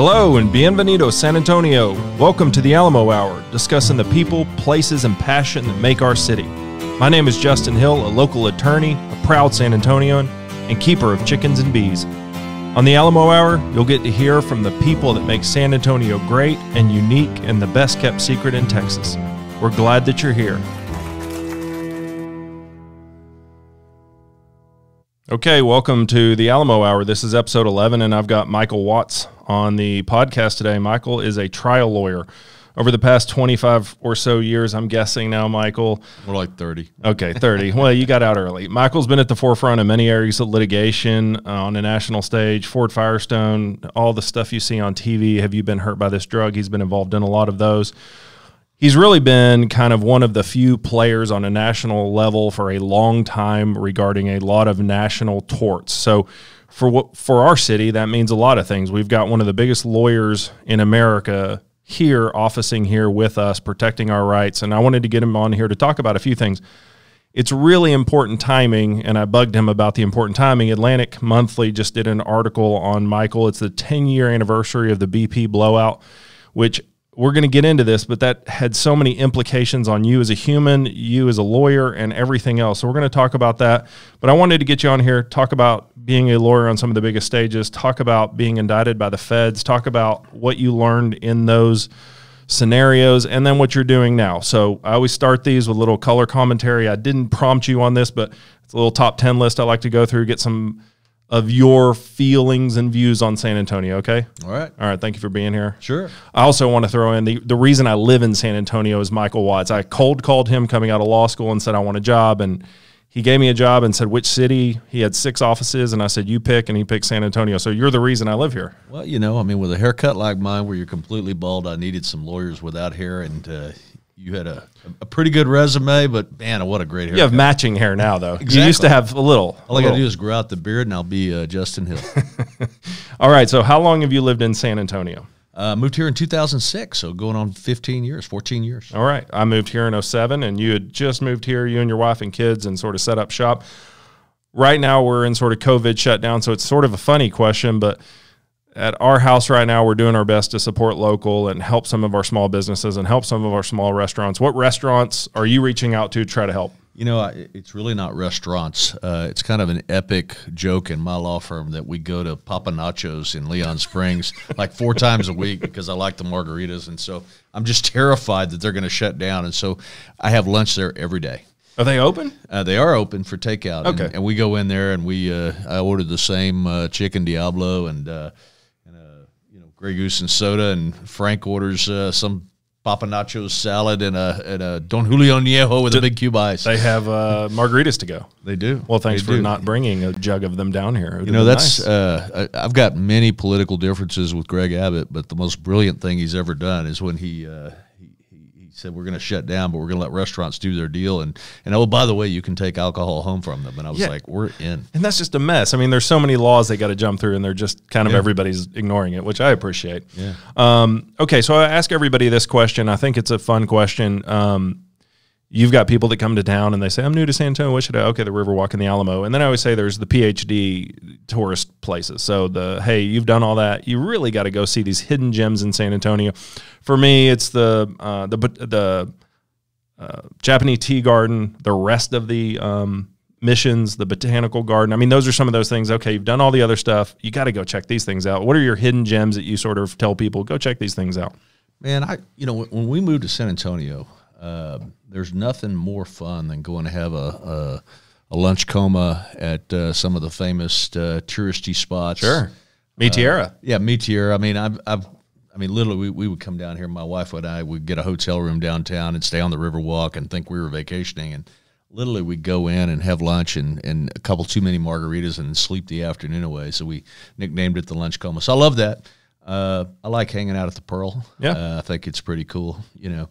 Hello and bienvenido, San Antonio. Welcome to the Alamo Hour, discussing the people, places, and passion that make our city. My name is Justin Hill, a local attorney, a proud San Antonian, and keeper of chickens and bees. On the Alamo Hour, you'll get to hear from the people that make San Antonio great and unique and the best kept secret in Texas. We're glad that you're here. Okay, welcome to the Alamo Hour. This is episode 11, and I've got Mikal Watts on the podcast today. Mikal is a trial lawyer. Over the past 25 or so years, I'm guessing now, Mikal. We're like 30. Okay, 30. well, you got out early. Mikal's been at the forefront of many areas of litigation uh, on a national stage, Ford Firestone, all the stuff you see on TV. Have you been hurt by this drug? He's been involved in a lot of those he's really been kind of one of the few players on a national level for a long time regarding a lot of national torts. So for what for our city, that means a lot of things. We've got one of the biggest lawyers in America here, officing here with us, protecting our rights. And I wanted to get him on here to talk about a few things. It's really important timing, and I bugged him about the important timing. Atlantic Monthly just did an article on Mikal. It's the 10 year anniversary of the BP blowout, which we're going to get into this, but that had so many implications on you as a human, you as a lawyer, and everything else. So we're going to talk about that. But I wanted to get you on here, talk about being a lawyer on some of the biggest stages, talk about being indicted by the feds, talk about what you learned in those scenarios, and then what you're doing now. So I always start these with a little color commentary. I didn't prompt you on this, but it's a little top 10 list I like to go through, get some of your feelings and views on San Antonio, okay? All right. All right, thank you for being here. Sure. I also want to throw in the the reason I live in San Antonio is Mikal Watts. I cold called him coming out of law school and said I want a job and he gave me a job and said which city. He had six offices and I said you pick and he picked San Antonio. So you're the reason I live here. Well, you know, I mean with a haircut like mine where you're completely bald, I needed some lawyers without hair and uh, you had a, a pretty good resume, but man, what a great hair! You have matching hair now, though. Exactly. You used to have a little. All I got to do is grow out the beard, and I'll be uh, Justin Hill. All right. So, how long have you lived in San Antonio? Uh, moved here in 2006, so going on 15 years, 14 years. All right. I moved here in 07, and you had just moved here, you and your wife and kids, and sort of set up shop. Right now, we're in sort of COVID shutdown, so it's sort of a funny question, but at our house right now, we're doing our best to support local and help some of our small businesses and help some of our small restaurants. What restaurants are you reaching out to, to try to help? You know, it's really not restaurants. Uh, it's kind of an epic joke in my law firm that we go to Papa Nacho's in Leon Springs like four times a week because I like the margaritas. And so I'm just terrified that they're going to shut down. And so I have lunch there every day. Are they open? Uh, they are open for takeout. Okay. And, and, we go in there and we, uh, I ordered the same uh, chicken Diablo and, uh, Grey Goose and soda, and Frank orders uh, some Papa Nacho's salad and a, and a Don Julio Añejo with a big cube ice. They have uh, margaritas to go. They do. Well, thanks they for do. not bringing a jug of them down here. You know, that's nice. uh, I've got many political differences with Greg Abbott, but the most brilliant thing he's ever done is when he uh, said we're going to shut down, but we're going to let restaurants do their deal. And and oh, by the way, you can take alcohol home from them. And I was yeah. like, we're in. And that's just a mess. I mean, there's so many laws they got to jump through, and they're just kind of yeah. everybody's ignoring it, which I appreciate. Yeah. Um, okay, so I ask everybody this question. I think it's a fun question. Um, you've got people that come to town and they say, I'm new to San Antonio. What should I? Okay, the Riverwalk and the Alamo. And then I always say there's the PhD tourist places. So the, hey, you've done all that. You really got to go see these hidden gems in San Antonio. For me, it's the, uh, the, the uh, Japanese tea garden, the rest of the, um, missions, the botanical garden. I mean, those are some of those things. Okay, you've done all the other stuff. You got to go check these things out. What are your hidden gems that you sort of tell people, go check these things out? Man, I, you know, when we moved to San Antonio, uh, there's nothing more fun than going to have a, a, a lunch coma at uh, some of the famous uh, touristy spots. Sure, Tierra. Uh, yeah, Mi Tierra. I mean, I've, I've I mean, literally, we, we would come down here. My wife and I would get a hotel room downtown and stay on the Riverwalk and think we were vacationing. And literally, we'd go in and have lunch and, and a couple too many margaritas and sleep the afternoon away. So we nicknamed it the lunch coma. So I love that. Uh, I like hanging out at the Pearl. Yeah, uh, I think it's pretty cool. You know,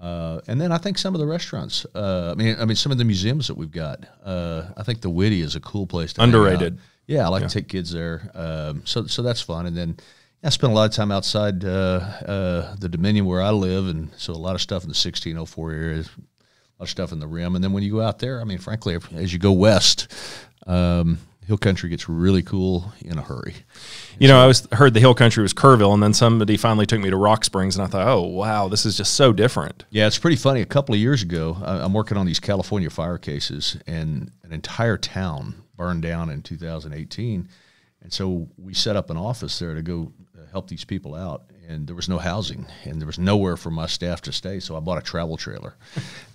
uh, and then I think some of the restaurants. Uh, I mean, I mean some of the museums that we've got. Uh, I think the Witte is a cool place to underrated. Yeah, I like yeah. to take kids there. Um, so so that's fun. And then I spent a lot of time outside uh, uh, the Dominion where I live, and so a lot of stuff in the 1604 area, a lot of stuff in the Rim. And then when you go out there, I mean, frankly, as you go west. Um, hill country gets really cool in a hurry. You know, I was heard the hill country was Kerrville, and then somebody finally took me to Rock Springs, and I thought, oh wow, this is just so different. Yeah, it's pretty funny. A couple of years ago, I'm working on these California fire cases, and an entire town burned down in 2018. And so we set up an office there to go uh, help these people out. And there was no housing, and there was nowhere for my staff to stay. So I bought a travel trailer,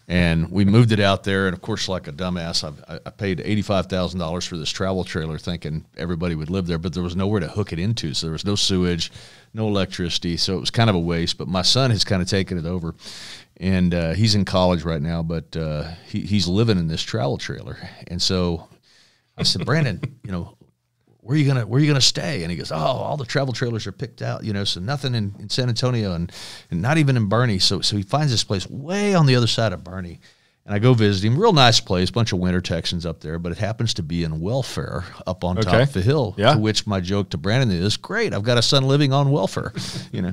and we moved it out there. And of course, like a dumbass, I, I paid eighty-five thousand dollars for this travel trailer, thinking everybody would live there. But there was nowhere to hook it into, so there was no sewage, no electricity. So it was kind of a waste. But my son has kind of taken it over, and uh, he's in college right now. But uh, he, he's living in this travel trailer, and so I said, Brandon, you know, where are you gonna where are you gonna stay? And he goes, Oh, all the travel trailers are picked out, you know, so nothing in, in San Antonio and, and not even in Boerne. So so he finds this place way on the other side of Boerne. And I go visit him. Real nice place, bunch of winter Texans up there, but it happens to be in welfare up on top of the hill. Yeah. To which my joke to Brandon is, Great, I've got a son living on welfare. you know.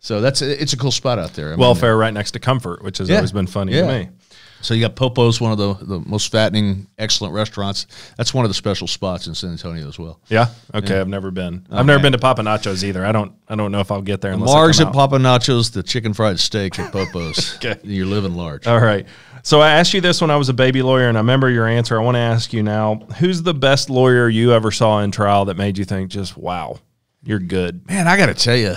So that's it's a cool spot out there. I mean, Welfare right next to Comfort, which has Yeah. always been funny Yeah. to me. So you got Popo's, one of the, the most fattening, excellent restaurants. That's one of the special spots in San Antonio as well. Yeah. Okay. I've never been. I've never been to Papa Nacho's either. I don't. I don't know if I'll get there. Unless I Margs at. Papa Nacho's, the chicken fried steak at Popo's. Okay. You're living large. All right. So I asked you this when I was a baby lawyer, and I remember your answer. I want to ask you now: Who's the best lawyer you ever saw in trial that made you think, just wow, you're good? Man, I got to tell you,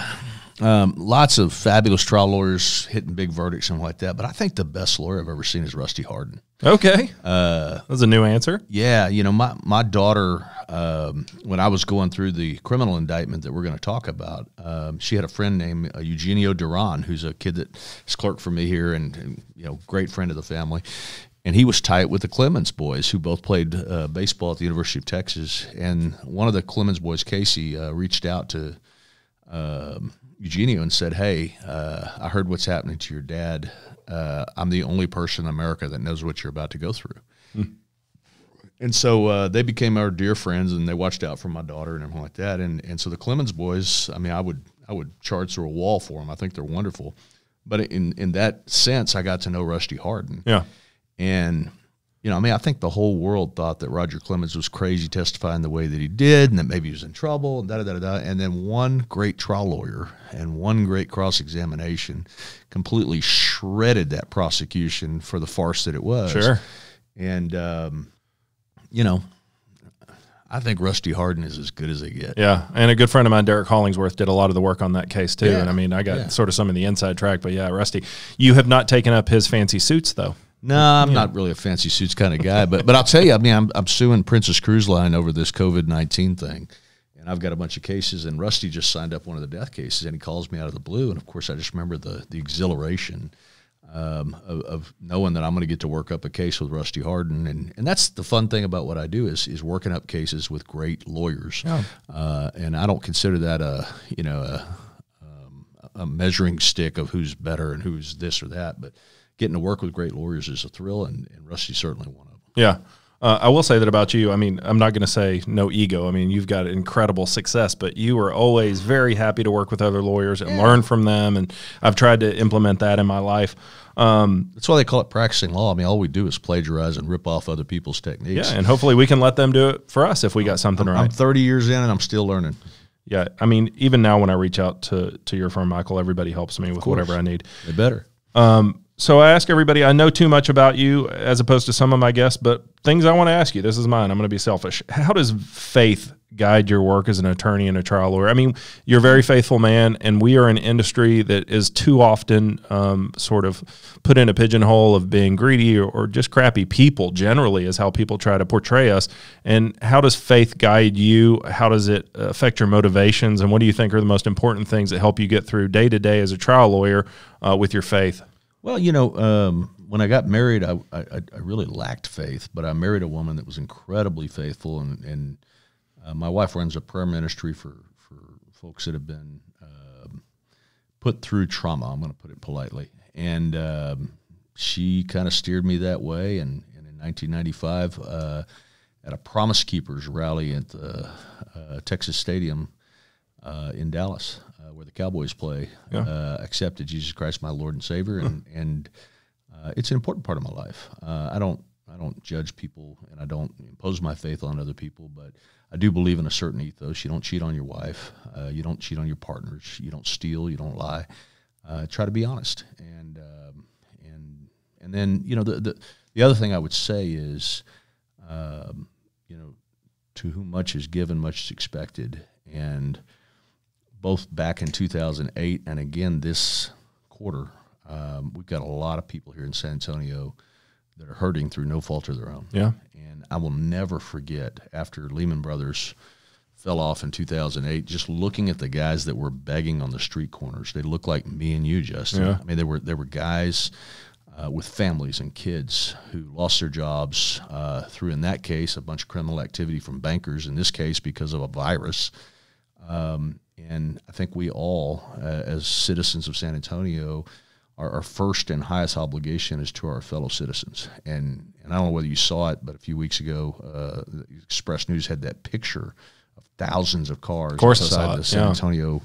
um, lots of fabulous trial lawyers hitting big verdicts and like that. But I think the best lawyer I've ever seen is Rusty Hardin. Okay. Uh, That's a new answer. Yeah, you know, my my daughter, um, when I was going through the criminal indictment that we're going to talk about, um, she had a friend named uh, Eugenio Duran, who's a kid that is clerk for me here, and, and you know, great friend of the family. And he was tight with the Clemens boys, who both played uh, baseball at the University of Texas. And one of the Clemens boys, Casey, uh, reached out to um, Eugenio and said, "Hey, uh, I heard what's happening to your dad. Uh, I'm the only person in America that knows what you're about to go through." And so uh, they became our dear friends, and they watched out for my daughter and everything like that. And and so the Clemens boys, I mean, I would I would charge through a wall for them. I think they're wonderful. But in in that sense, I got to know Rusty Hardin. Yeah. And, you know, I mean, I think the whole world thought that Roger Clemens was crazy testifying the way that he did and that maybe he was in trouble and da da da da. And then one great trial lawyer and one great cross examination completely shredded that prosecution for the farce that it was. Sure. And, um, you know, I think Rusty Hardin is as good as they get. Yeah, and a good friend of mine, Derek Hollingsworth, did a lot of the work on that case too. Yeah. And I mean, I got Yeah. sort of some of the inside track, but yeah, Rusty, you have not taken up his fancy suits though. No, I'm not really a fancy suits kind of guy, but but I'll tell you, I mean, I'm I'm suing Princess Cruise Line over this COVID nineteen thing, and I've got a bunch of cases, and Rusty just signed up one of the death cases, and he calls me out of the blue, and of course, I just remember the the exhilaration um, of, of knowing that I'm going to get to work up a case with Rusty Hardin, and and that's the fun thing about what I do is is working up cases with great lawyers, uh, and I don't consider that a you know a a measuring stick of who's better and who's this or that. But getting to work with great lawyers is a thrill, and, and Rusty's certainly one of them. Yeah. Uh, I will say that about you. I mean, I'm not going to say no ego. I mean, you've got incredible success, but you are always very happy to work with other lawyers and learn from them. And I've tried to implement that in my life. Um, That's why they call it practicing law. I mean, all we do is plagiarize and rip off other people's techniques. yeah, and hopefully we can let them do it for us if we got something around. I'm right. 30 years in, and I'm still learning. Yeah, I mean, even now when I reach out to to your firm, Mikal, everybody helps me with whatever I need. They better. Um, so I ask everybody, I know too much about you as opposed to some of my guests, but things I want to ask you. This is mine. I'm going to be selfish. How does faith guide your work as an attorney and a trial lawyer? I mean, you're a very faithful man, and we are an industry that is too often um, sort of put in a pigeonhole of being greedy or, or just crappy people. Generally, is how people try to portray us. And how does faith guide you? How does it affect your motivations? And what do you think are the most important things that help you get through day to day as a trial lawyer uh, with your faith? Well, you know, um, when I got married, I, I, I really lacked faith, but I married a woman that was incredibly faithful, and, and uh, my wife runs a prayer ministry for, for folks that have been um, put through trauma. I'm going to put it politely, and um, she kind of steered me that way. And, and in 1995, uh, at a Promise Keepers rally at the uh, Texas Stadium uh, in Dallas, uh, where the Cowboys play, Yeah. uh, accepted Jesus Christ, my Lord and Savior, and and uh, it's an important part of my life. Uh, I don't I don't judge people and I don't impose my faith on other people, but I do believe in a certain ethos. You don't cheat on your wife. Uh, you don't cheat on your partners. You don't steal. You don't lie. Uh, try to be honest. And um, and and then you know the, the the other thing I would say is, um, you know, to whom much is given, much is expected. And both back in 2008 and again this quarter, um, we've got a lot of people here in San Antonio that are hurting through no fault of their own. Yeah. And I will never forget after Lehman Brothers fell off in 2008, just looking at the guys that were begging on the street corners. They looked like me and you, Justin. Yeah. I mean, they were they were guys uh, with families and kids who lost their jobs uh, through, in that case, a bunch of criminal activity from bankers. In this case, because of a virus. Um, and I think we all, uh, as citizens of San Antonio, our, our, first and highest obligation is to our fellow citizens. And and I don't know whether you saw it, but a few weeks ago, uh, Express News had that picture of thousands of cars of course outside the San yeah. Antonio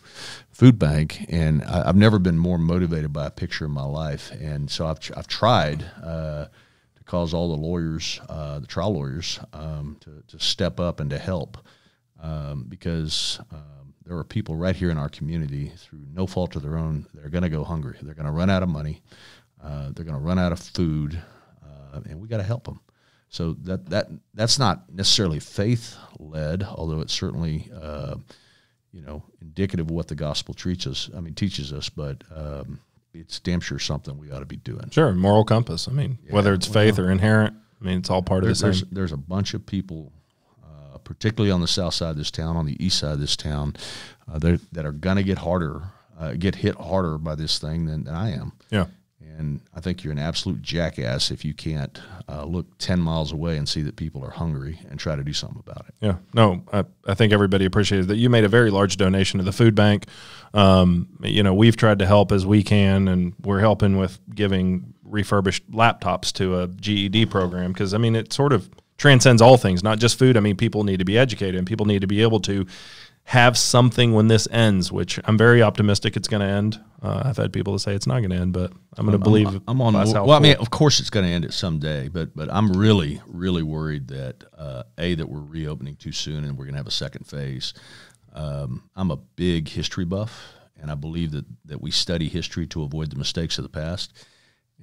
food bank. And I, have never been more motivated by a picture in my life. And so I've I've tried. Uh, to cause all the lawyers, uh, the trial lawyers, um, to, to step up and to help, um, because um, there are people right here in our community through no fault of their own. They're going to go hungry. They're going to run out of money. Uh, they're going to run out of food, uh, and we got to help them. So that that that's not necessarily faith led, although it's certainly uh, you know indicative of what the gospel teaches. I mean teaches us, but um, it's damn sure something we ought to be doing. Sure, moral compass. I mean, yeah, whether it's well, faith or inherent, I mean, it's all part of the same. There's, there's a bunch of people particularly on the south side of this town, on the east side of this town, uh, that are going to get harder, uh, get hit harder by this thing than, than, I am. Yeah. And I think you're an absolute jackass if you can't uh, look 10 miles away and see that people are hungry and try to do something about it. Yeah. No, I, I think everybody appreciated that. You made a very large donation to the food bank. Um, you know, we've tried to help as we can, and we're helping with giving refurbished laptops to a GED program because, I mean, it sort of – transcends all things, not just food. I mean, people need to be educated and people need to be able to have something when this ends, which I'm very optimistic it's going to end. Uh, I've had people to say it's not going to end, but I'm going to believe. I'm, I'm on. Well, I mean, of course it's going to end it someday, but but I'm really really worried that uh, a that we're reopening too soon and we're going to have a second phase. Um, I'm a big history buff, and I believe that that we study history to avoid the mistakes of the past.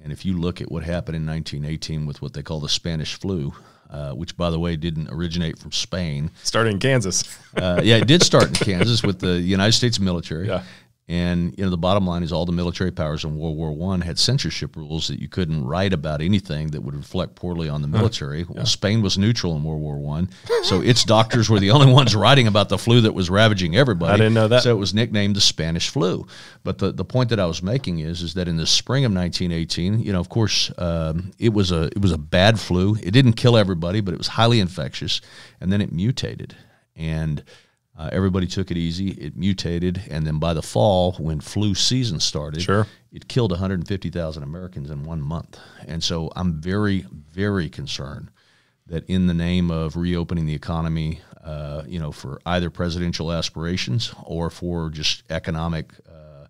And if you look at what happened in 1918 with what they call the Spanish flu, uh, which, by the way, didn't originate from Spain. Started in Kansas. uh, yeah, it did start in Kansas with the United States military. Yeah. And you know, the bottom line is all the military powers in World War One had censorship rules that you couldn't write about anything that would reflect poorly on the military. Well, Spain was neutral in World War One, so its doctors were the only ones writing about the flu that was ravaging everybody. I didn't know that. So it was nicknamed the Spanish flu. But the, the point that I was making is is that in the spring of 1918, you know, of course, um, it was a it was a bad flu. It didn't kill everybody, but it was highly infectious, and then it mutated and uh, everybody took it easy. It mutated, and then by the fall, when flu season started, sure. it killed 150,000 Americans in one month. And so I'm very, very concerned that in the name of reopening the economy, uh, you know, for either presidential aspirations or for just economic uh,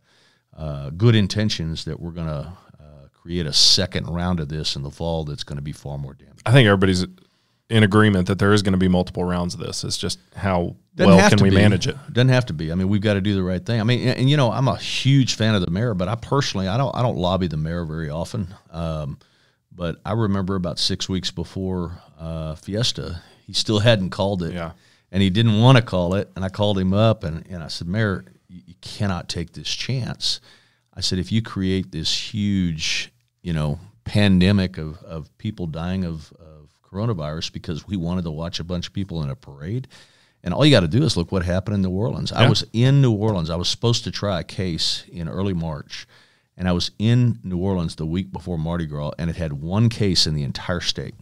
uh good intentions, that we're going to uh, create a second round of this in the fall that's going to be far more damaging. I think everybody's in agreement that there is going to be multiple rounds of this. It's just how Doesn't well can we be. manage it? Doesn't have to be. I mean, we've got to do the right thing. I mean, and, and, you know, I'm a huge fan of the mayor, but I personally, I don't, I don't lobby the mayor very often. Um, but I remember about six weeks before uh, Fiesta, he still hadn't called it, yeah. and he didn't want to call it. And I called him up, and, and I said, Mayor, you, cannot take this chance. I said, if you create this huge, you know, pandemic of, of people dying of, of coronavirus because we wanted to watch a bunch of people in a parade. And all you got to do is look what happened in New Orleans. Yeah. I was in New Orleans. I was supposed to try a case in early March, and I was in New Orleans the week before Mardi Gras, and it had one case in the entire state.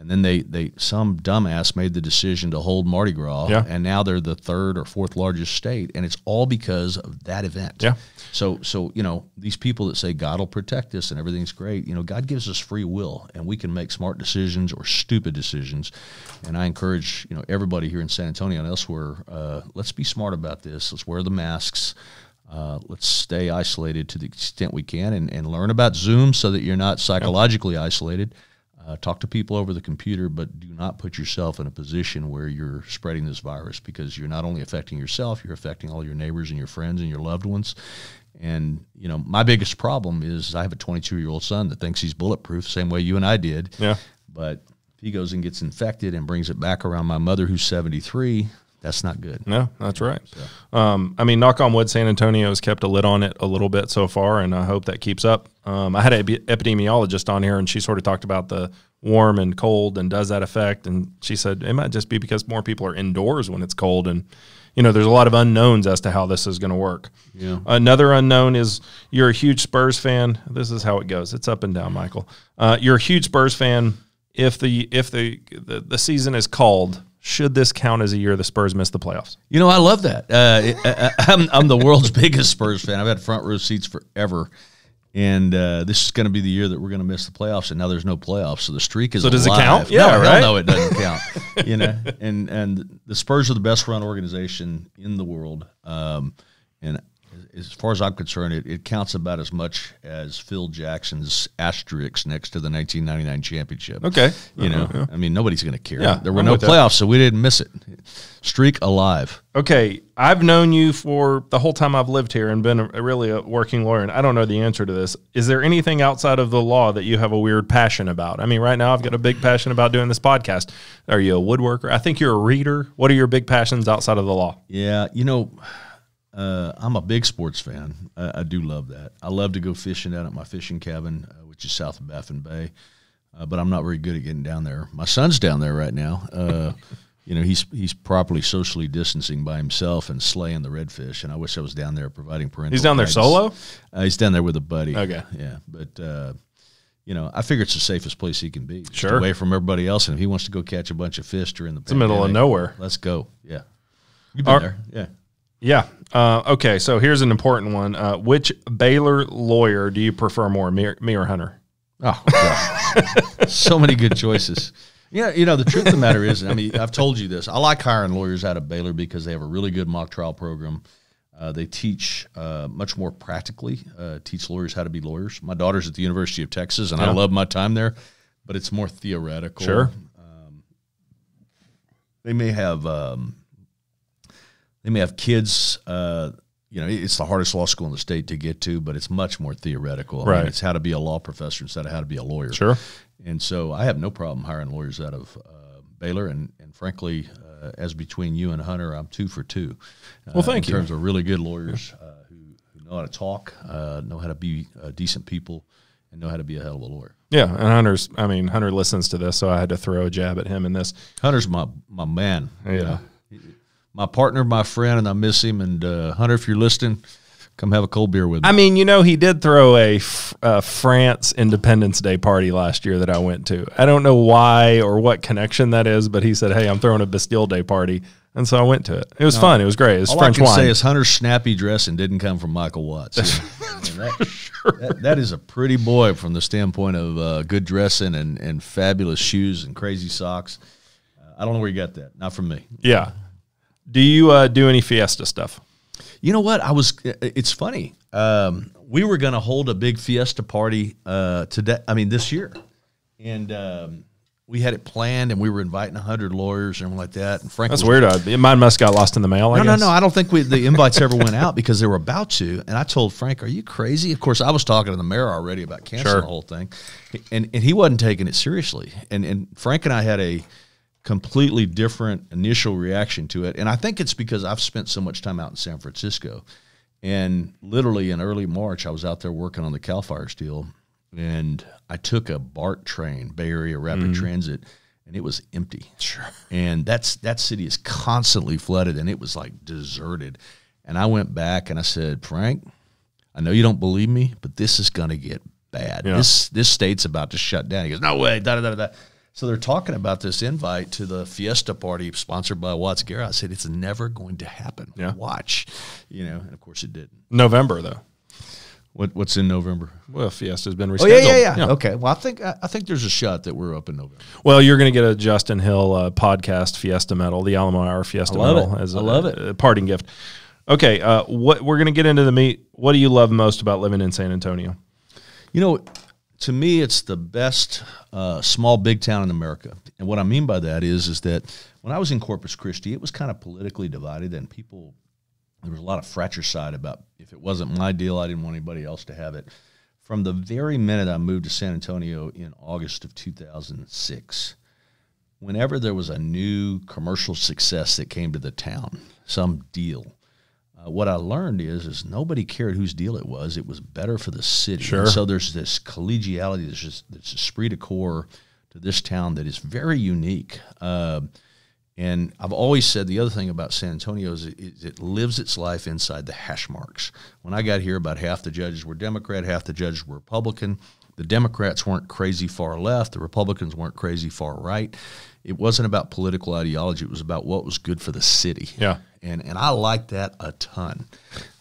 And then they, they some dumbass made the decision to hold Mardi Gras, yeah. and now they're the third or fourth largest state, and it's all because of that event. Yeah. So so you know these people that say God will protect us and everything's great, you know God gives us free will, and we can make smart decisions or stupid decisions. And I encourage you know everybody here in San Antonio and elsewhere, uh, let's be smart about this. Let's wear the masks. Uh, let's stay isolated to the extent we can and, and learn about Zoom so that you're not psychologically isolated. Uh, talk to people over the computer, but do not put yourself in a position where you're spreading this virus because you're not only affecting yourself, you're affecting all your neighbors and your friends and your loved ones. And you know, my biggest problem is I have a 22 year old son that thinks he's bulletproof, same way you and I did. Yeah. But if he goes and gets infected and brings it back around my mother, who's 73, that's not good. No, that's right. Um, I mean, knock on wood, San Antonio has kept a lid on it a little bit so far, and I hope that keeps up. Um, I had an epi- epidemiologist on here, and she sort of talked about the warm and cold, and does that affect? And she said it might just be because more people are indoors when it's cold, and you know, there's a lot of unknowns as to how this is going to work. Yeah. Another unknown is you're a huge Spurs fan. This is how it goes. It's up and down, Mikal. Uh, you're a huge Spurs fan. If the if the, the the season is called, should this count as a year the Spurs miss the playoffs? You know, I love that. Uh, I, I'm, I'm the world's biggest Spurs fan. I've had front row seats forever. And uh, this is going to be the year that we're going to miss the playoffs, and now there's no playoffs, so the streak is. So does it count? Yeah, hell right. No, it doesn't count. you know, and and the Spurs are the best run organization in the world, um, and as far as I'm concerned, it, it counts about as much as Phil Jackson's asterisk next to the 1999 championship. Okay. you know, Uh-huh, I mean, nobody's going to care. Yeah, there were I'm no with that. playoffs, so we didn't miss it. Streak alive. Okay, I've known you for the whole time I've lived here and been a, really a working lawyer, and I don't know the answer to this. Is there anything outside of the law that you have a weird passion about? I mean, right now I've got a big passion about doing this podcast. Are you a woodworker? I think you're a reader. What are your big passions outside of the law? Yeah, you know, uh, I'm a big sports fan. I, I do love that. I love to go fishing down at my fishing cabin, uh, which is south of Baffin Bay. Uh, but I'm not very good at getting down there. My son's down there right now. Uh, you know, he's he's properly socially distancing by himself and slaying the redfish. And I wish I was down there providing parental. He's down there guidance. solo. Uh, he's down there with a buddy. Okay. Yeah, but uh, you know, I figure it's the safest place he can be. Sure. away from everybody else. And if he wants to go catch a bunch of fish during the It's the middle of nowhere. Let's go. Yeah, you've been Are- there. Yeah. Yeah. Uh, okay. So here's an important one. Uh, which Baylor lawyer do you prefer more, me or, me or Hunter? Oh, God. so many good choices. Yeah, you know, the truth of the matter is, I mean, I've told you this. I like hiring lawyers out of Baylor because they have a really good mock trial program. Uh, they teach uh, much more practically, uh, teach lawyers how to be lawyers. My daughter's at the University of Texas, and I love my time there, but it's more theoretical. Sure. They may have um, they may have kids. Uh, you know, it's the hardest law school in the state to get to, but it's much more theoretical. I mean, Right. it's how to be a law professor instead of how to be a lawyer. Sure. And so I have no problem hiring lawyers out of uh, Baylor, and and frankly, uh, as between you and Hunter, I'm two for two. Uh, Well, thank in you. terms of really good lawyers uh, who, who know how to talk, uh, know how to be uh, decent people, and know how to be a hell of a lawyer. Yeah. And Hunter's, I mean, Hunter listens to this, so I had to throw a jab at him in this. Hunter's my my man. you Yeah. know. My partner, my friend, and I miss him. And uh, Hunter, if you're listening, come have a cold beer with me. I mean, you know, he did throw a, France Independence Day party last year that I went to. I don't know why or what connection that is, but he said, "Hey, I'm throwing a Bastille Day party," and so I went to it. It was fun. It was great. It was All French I can wine. say is Hunter's snappy dressing didn't come from Mikal Watts. you know. I mean, that, that- that is a pretty boy from the standpoint of uh, good dressing and, and fabulous shoes and crazy socks. Uh, I don't know where you got that. Not from me. yeah. Do you uh, do any Fiesta stuff? You know what? I was. It's funny. Um, we were going to hold a big fiesta party uh, today. I mean, this year, and um, we had it planned, and we were inviting hundred lawyers and like that. And Frank That's weird. I, mine must got lost in the mail. I No, no, guess. no. I don't think we, the invites ever went out because they were about to. And I told Frank, "Are you crazy?" Of course, I was talking to the mayor already about canceling Sure. the whole thing, and and he wasn't taking it seriously. And and Frank and I had a completely different initial reaction to it. And I think it's because I've spent so much time out in San Francisco, and literally in early March, I was out there working on the Cal Fire deal, and I took a BART train, Bay Area Rapid mm-hmm. Transit. And it was empty. Sure. And that's that city is constantly flooded, and it was like deserted. And I went back and I said, Frank, I know you don't believe me, but this is going to get bad. Yeah. This this state's about to shut down. He goes, no way. Da, da, da, da. So they're talking about this invite to the Fiesta party sponsored by Watts Guerra. I said, it's never going to happen. Yeah. Watch, you know. And of course, it didn't. November though. What what's in November? Well, Fiesta's been rescheduled. Oh yeah, yeah, yeah. Okay. Well, I think I I think there's a shot that we're up in November. Well, you're going to get a Justin Hill uh, podcast Fiesta medal, the Alamo Hour Fiesta I medal, it. as I a, love it. a parting gift. Okay, uh, what we're going to get into the meat. What do you love most about living in San Antonio? You know, to me, it's the best uh, small big town in America. And what I mean by that is, is that when I was in Corpus Christi, it was kind of politically divided, and people there was a lot of fratricide about if it wasn't my deal, I didn't want anybody else to have it. From the very minute I moved to San Antonio in August of 2006, whenever there was a new commercial success that came to the town, some deal, uh, what I learned is is nobody cared whose deal it was. It was better for the city. Sure. And so there's this collegiality, there's just this esprit de corps to this town that is very unique. Uh, and I've always said the other thing about San Antonio is it, it, lives its life inside the hash marks. When I got here, about half the judges were Democrat, half the judges were Republican. The Democrats weren't crazy far left, the Republicans weren't crazy far right. It wasn't about political ideology, it was about what was good for the city. Yeah. And, and I like that a ton.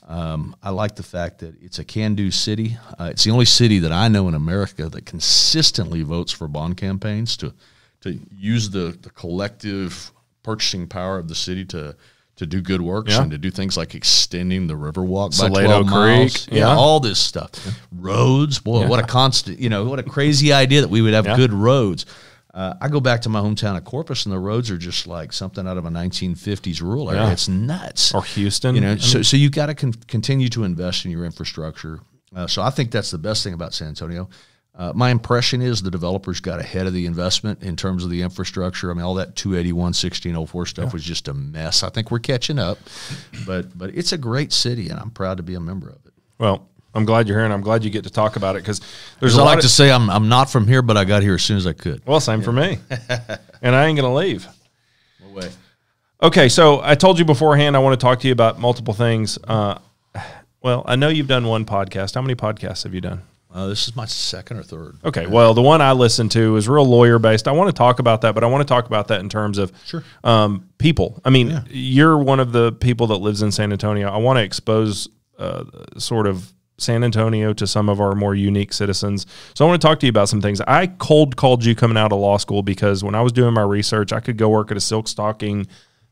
Um, I like the fact that it's a can do city. Uh, it's the only city that I know in America that consistently votes for bond campaigns to, to use the, the collective purchasing power of the city to to do good works Yeah. and to do things like extending the Riverwalk by Salado 12 miles. Creek, Yeah, yeah. all this stuff. Roads, boy, what a constant, you know, what a crazy idea that we would have Yeah. good roads. Uh, I go back to my hometown of Corpus, and the roads are just like something out of a 1950s rural area. Yeah. It's nuts. Or Houston. You know, I so so you got to con- continue to invest in your infrastructure. Uh, so I think that's the best thing about San Antonio. Uh, my impression is the developers got ahead of the investment in terms of the infrastructure. I mean, all that 281, 1604 stuff was just a mess. I think we're catching up, but but it's a great city, and I'm proud to be a member of it. Well, I'm glad you're here, and I'm glad you get to talk about it because there's I lot like of, to say, I'm I'm not from here, but I got here as soon as I could. Well, same for me, and I ain't gonna leave. No way. Okay, so I told you beforehand I want to talk to you about multiple things. Uh, well, I know you've done one podcast. How many podcasts have you done? Uh, this is my second or third. Okay, well, the one I listened to is real lawyer based. I want to talk about that, but I want to talk about that in terms of Sure. um, people. I mean, you're one of the people that lives in San Antonio. I want to expose uh, sort of San Antonio to some of our more unique citizens. So I want to talk to you about some things. I cold called you coming out of law school because when I was doing my research, I could go work at a silk stocking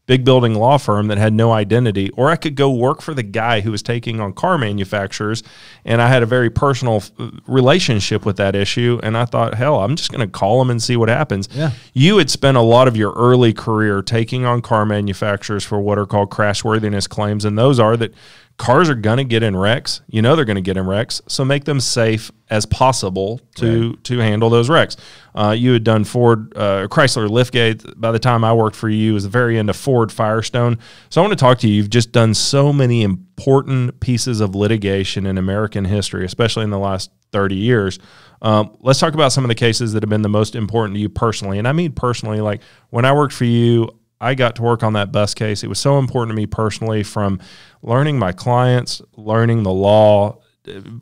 big building law firm that had no identity, or I could go work for the guy who was taking on car manufacturers. And I had a very personal uh, relationship with that issue. And I thought, hell, I'm just going to call him and see what happens. Yeah. You had spent a lot of your early career taking on car manufacturers for what are called crashworthiness claims. And those are that cars are going to get in wrecks. You know they're going to get in wrecks. So make them safe as possible to to handle those wrecks. Uh, you had done Ford, uh, Chrysler Liftgate. By the time I worked for you, it was the very end of Ford Firestone. So I want to talk to you. You've just done so many important pieces of litigation in American history, especially in the last 30 years. Um, let's talk about some of the cases that have been the most important to you personally. And I mean personally, like when I worked for you, I got to work on that bus case. It was so important to me personally from learning my clients, learning the law,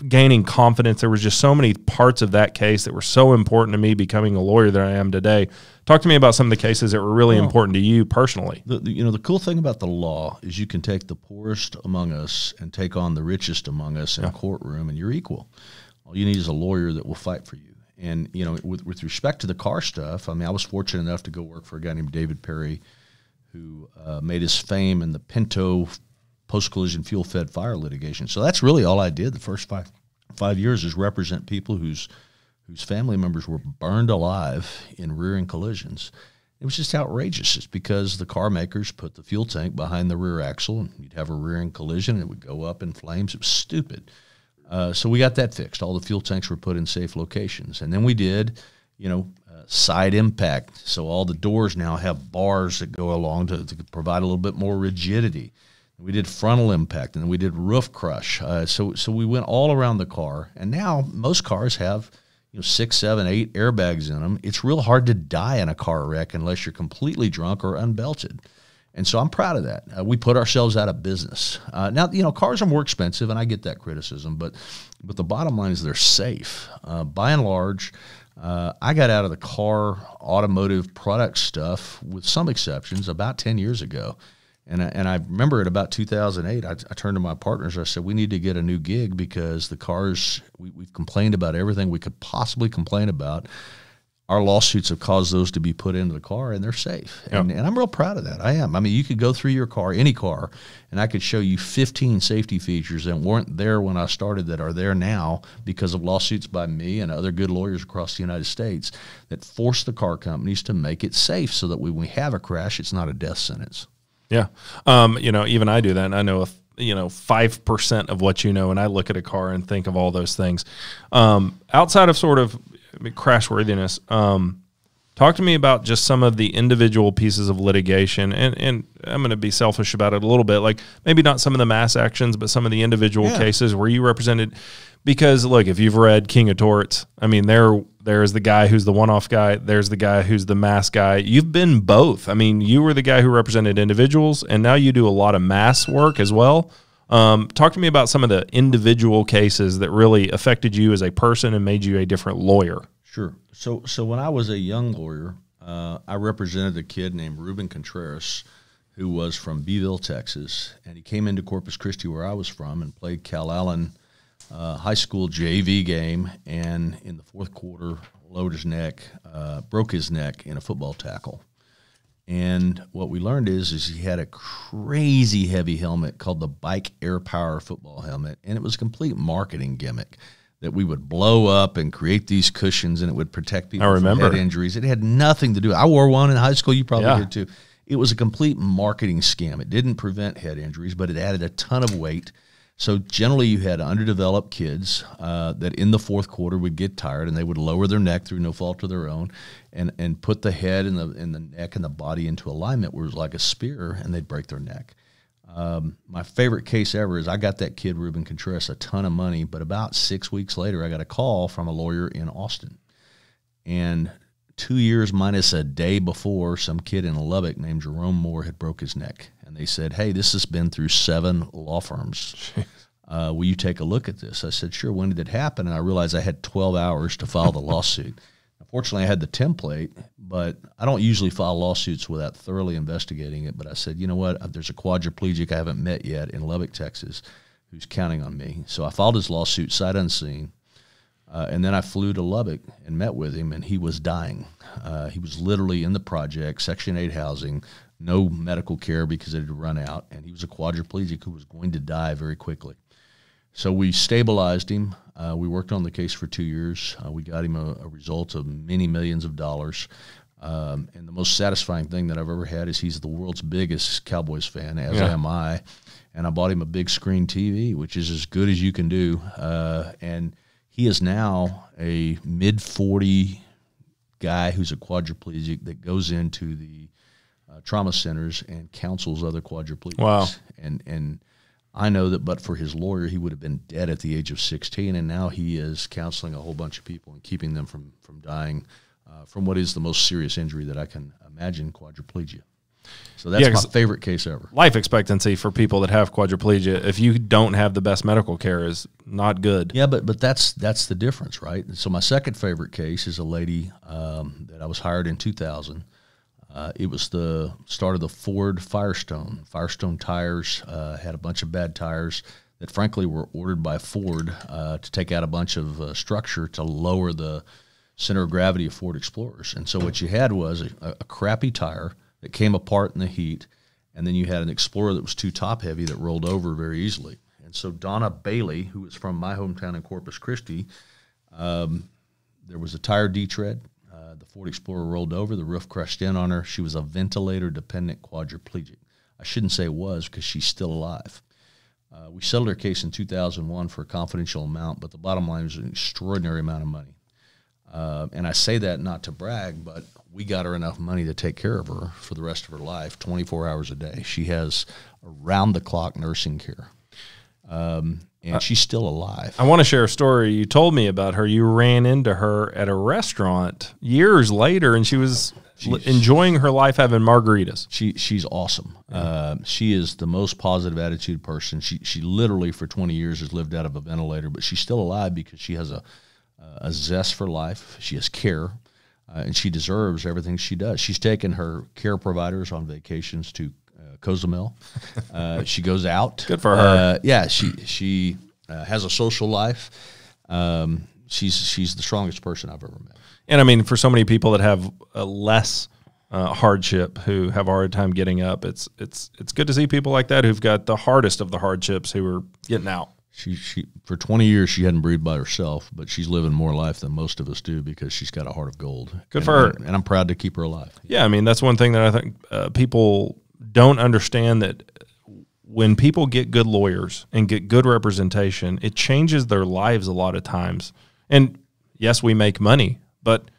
gaining confidence. There was just so many parts of that case that were so important to me becoming a lawyer that I am today. Talk to me about some of the cases that were really important to you personally. The, the- you know the cool thing about the law is you can take the poorest among us and take on the richest among us in a courtroom, and you're equal. All you need is a lawyer that will fight for you. And you know, with with respect to the car stuff, I mean, I was fortunate enough to go work for a guy named David Perry, who uh, made his fame in the Pinto post collision fuel fed fire litigation. So that's really all I did the first five five years is represent people whose whose family members were burned alive in rear-end collisions. It was just outrageous. It's because the car makers put the fuel tank behind the rear axle, and you'd have a rear-end collision, and it would go up in flames. It was stupid. Uh, so we got that fixed. All the fuel tanks were put in safe locations, and then we did, you know, side impact. So all the doors now have bars that go along to, to provide a little bit more rigidity. We did frontal impact, and then we did roof crush. Uh, so so we went all around the car, and now most cars have you know six, seven, eight airbags in them. It's real hard to die in a car wreck unless you're completely drunk or unbelted. And so I'm proud of that. Uh, we put ourselves out of business. Uh, now, you know, cars are more expensive, and I get that criticism, but but the bottom line is they're safe. Uh, by and large, uh, I got out of the car automotive product stuff, with some exceptions, about 10 years ago. And I, and I remember at about 2008, I, I turned to my partners. I said, "We need to get a new gig because the cars we, we've complained about everything we could possibly complain about. Our lawsuits have caused those to be put into the car and they're safe. Yep. And, and I'm real proud of that. I am. I mean, you could go through your car, any car, and I could show you 15 safety features that weren't there when I started that are there now because of lawsuits by me and other good lawyers across the United States that force the car companies to make it safe so that when we have a crash, it's not a death sentence. Yeah. Um, you know, even I do that. And I know if you know five percent of what you know, and I look at a car and think of all those things. Um, outside of sort of crashworthiness, um, talk to me about just some of the individual pieces of litigation, and and I'm going to be selfish about it a little bit, like maybe not some of the mass actions, but some of the individual Yeah. cases where you represented. Because look, if you've read King of Torts, I mean, there there's the guy who's the one-off guy. There's the guy who's the mass guy. You've been both. I mean, you were the guy who represented individuals, and now you do a lot of mass work as well. Um, talk to me about some of the individual cases that really affected you as a person and made you a different lawyer. Sure. So, so when I was a young lawyer, uh, I represented a kid named Ruben Contreras, who was from Beeville, Texas, and he came into Corpus Christi, where I was from, and played Calallen uh, high school JV game, and in the fourth quarter, lowered his neck, uh, broke his neck in a football tackle. And what we learned is, is he had a crazy heavy helmet called the Bike Air Power football helmet, and it was a complete marketing gimmick that we would blow up and create these cushions, and it would protect people I from remember. head injuries. It had nothing to do. I wore one in high school. You probably Yeah. did too. It was a complete marketing scam. It didn't prevent head injuries, but it added a ton of weight. So generally, you had underdeveloped kids uh, that in the fourth quarter would get tired and they would lower their neck through no fault of their own, and and put the head and the and the neck and the body into alignment where it was like a spear, and they'd break their neck. Um, my favorite case ever is I got that kid Ruben Contreras a ton of money, but about six weeks later, I got a call from a lawyer in Austin, and two years minus a day before, some kid in Lubbock named Jerome Moore had broke his neck, and they said, "Hey, this has been through seven law firms. Uh, will you take a look at this?" I said, "Sure." When did it happen? And I realized I had 12 hours to file the lawsuit. Fortunately, I had the template, but I don't usually file lawsuits without thoroughly investigating it. But I said, you know what? There's a quadriplegic I haven't met yet in Lubbock, Texas, who's counting on me. So I filed his lawsuit sight unseen. Uh, and then I flew to Lubbock and met with him, and he was dying. Uh, he was literally in the project, Section 8 housing, no medical care because it had run out, and he was a quadriplegic who was going to die very quickly. So we stabilized him. Uh, we worked on the case for two years. Uh, we got him a, a result of many millions of dollars. Um, and the most satisfying thing that I've ever had is he's the world's biggest Cowboys fan, as Yeah. am I. And I bought him a big screen TV, which is as good as you can do. Uh, and he is now a mid 40 guy who's a quadriplegic that goes into the uh, trauma centers and counsels other quadriplegics. Wow. And and I know that, but for his lawyer, he would have been dead at the age of 16, and now he is counseling a whole bunch of people and keeping them from from dying uh, from what is the most serious injury that I can imagine, quadriplegia. So that's Yeah, my favorite case ever. Life expectancy for people that have quadriplegia, if you don't have the best medical care, is not good. Yeah, but but that's that's the difference, right? And so my second favorite case is a lady um, that I was hired in 2000. Uh, it was the start of the Ford Firestone. Firestone tires uh, had a bunch of bad tires that, frankly, were ordered by Ford uh, to take out a bunch of uh, structure to lower the center of gravity of Ford Explorers. And so what you had was a, a crappy tire that came apart in the heat, and then you had an Explorer that was too top heavy that rolled over very easily. And so Donna Bailey, who was from my hometown in Corpus Christi, um, there was a tire detread. The Ford Explorer rolled over. The roof crushed in on her. She was a ventilator dependent quadriplegic. I shouldn't say it was because she's still alive. Uh, we settled her case in 2001 for a confidential amount, but the bottom line was an extraordinary amount of money. Uh, and I say that not to brag, but we got her enough money to take care of her for the rest of her life, 24 hours a day. She has around the clock nursing care. Um, and she's still alive. I want to share a story you told me about her. You ran into her at a restaurant years later, and she was enjoying her life having margaritas. She she's awesome. Uh, she is the most positive attitude person. She she literally for 20 years has lived out of a ventilator, but she's still alive because she has a a zest for life. She has care, uh, and she deserves everything she does. She's taken her care providers on vacations to uh, Cozumel. Uh, she goes out. Good for her. Uh, yeah, she she uh, has a social life. Um, she's she's the strongest person I've ever met. And I mean, for so many people that have a less uh, hardship, who have a hard time getting up, it's it's it's good to see people like that who've got the hardest of the hardships who are getting out. She she for twenty years she hadn't breathed by herself, but she's living more life than most of us do because she's got a heart of gold. Good and, for her. and I'm proud to keep her alive. Yeah, I mean that's one thing that I think uh, people don't understand that when people get good lawyers and get good representation, it changes their lives a lot of times. And yes, we make money, but